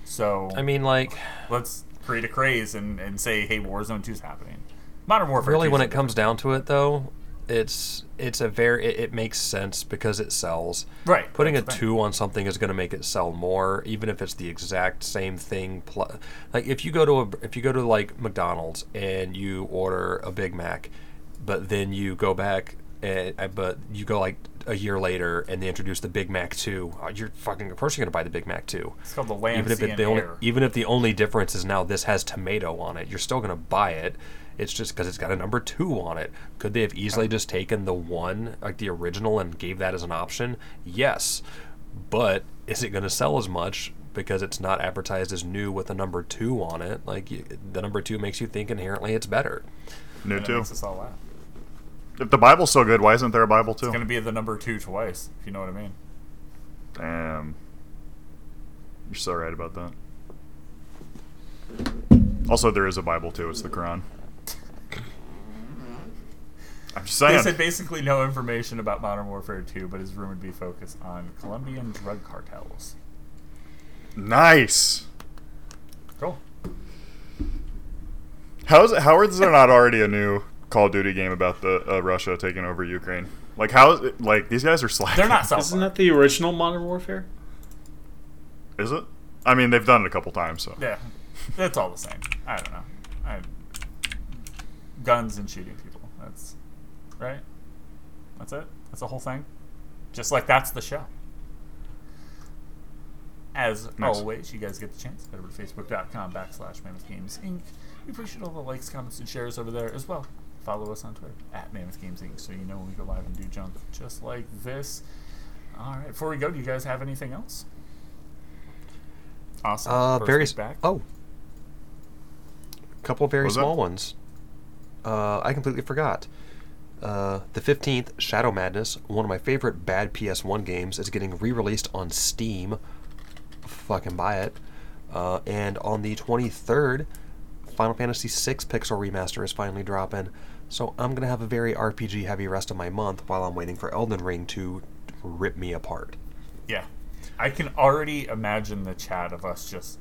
So I mean, like, let's create a craze and, and say, hey, Warzone 2 is happening. Modern Warfare really, when it comes down to it, though, it's it's a very it, it makes sense because it sells. Right, Putting a that's the thing. two on something is going to make it sell more, even if it's the exact same thing. Pl- like if you go to a if you go to like McDonald's and you order a Big Mac, but then you go back and uh, but you go like a year later and they introduce the Big Mac two, uh, you're fucking of course you're going to buy the Big Mac two. It's called the land, even if it, the only even if the only difference is now this has tomato on it, you're still going to buy it. It's just because it's got a number two on it. Could they have easily just taken the one, like the original, and gave that as an option? Yes, but is it going to sell as much because it's not advertised as new with a number two on it? Like you, the number two makes you think inherently it's better. New And it makes us all laugh. If the Bible's so good, why isn't there a Bible too? It's going to be the number two twice, if you know what I mean. Damn. You're so right about that. Also, there is a Bible too. It's the Quran. I'm just saying. They said basically no information about Modern Warfare 2, but is rumored to be focused on Colombian drug cartels. Nice. Cool. How is it? How is there not already a new Call of Duty game about the uh, Russia taking over Ukraine? Like how? Is it, like these guys are slacking. They're not South Isn't that the original Modern Warfare? Is it? I mean, they've done it a couple times, so. Yeah, it's all the same. I don't know. I, guns and shooting people. That's right. That's it. That's the whole thing. Just like that's the show. As Nice. always, you guys get the chance. Head over to facebook.com backslash Mammoth Games Inc. We appreciate all the likes, comments, and shares over there as well. Follow us on Twitter at Mammoth Games Inc. so you know when we go live and do junk just like this. All right. Before we go, do you guys have anything else? Awesome. Uh, First very week back. oh, a couple of very Was that- small ones. Uh, I completely forgot. Uh, the 15th, Shadow Madness, one of my favorite bad PS1 games, is getting re-released on Steam. Fucking buy it. Uh, and on the 23rd, Final Fantasy VI Pixel Remaster is finally dropping. So I'm gonna have a very RPG heavy rest of my month while I'm waiting for Elden Ring to rip me apart. Yeah. I can already imagine the chat of us just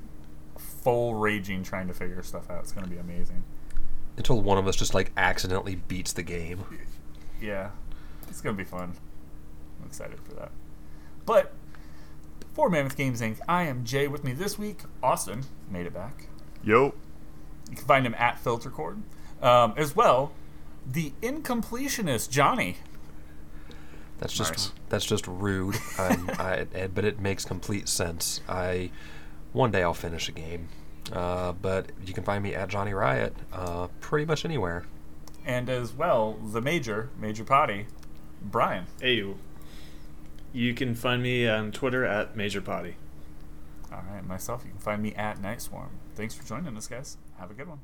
full raging trying to figure stuff out. It's going to be amazing. Until one of us just like accidentally beats the game. Yeah. It's going to be fun. I'm excited for that. But for Mammoth Games Inc., I am Jay with me this week. Austin made it back. Yo. You can find him at Filtercord. Um, as well, the incompletionist, Johnny. That's just Nice. that's just rude. I, but it makes complete sense. I one day I'll finish a game, uh, but you can find me at Johnny Riot uh, pretty much anywhere. And as well, the Major, Major Potty, Brian. Hey, you can find me on Twitter at Major Potty. All right, myself, you can find me at Night Swarm. Thanks for joining us, guys. Have a good one.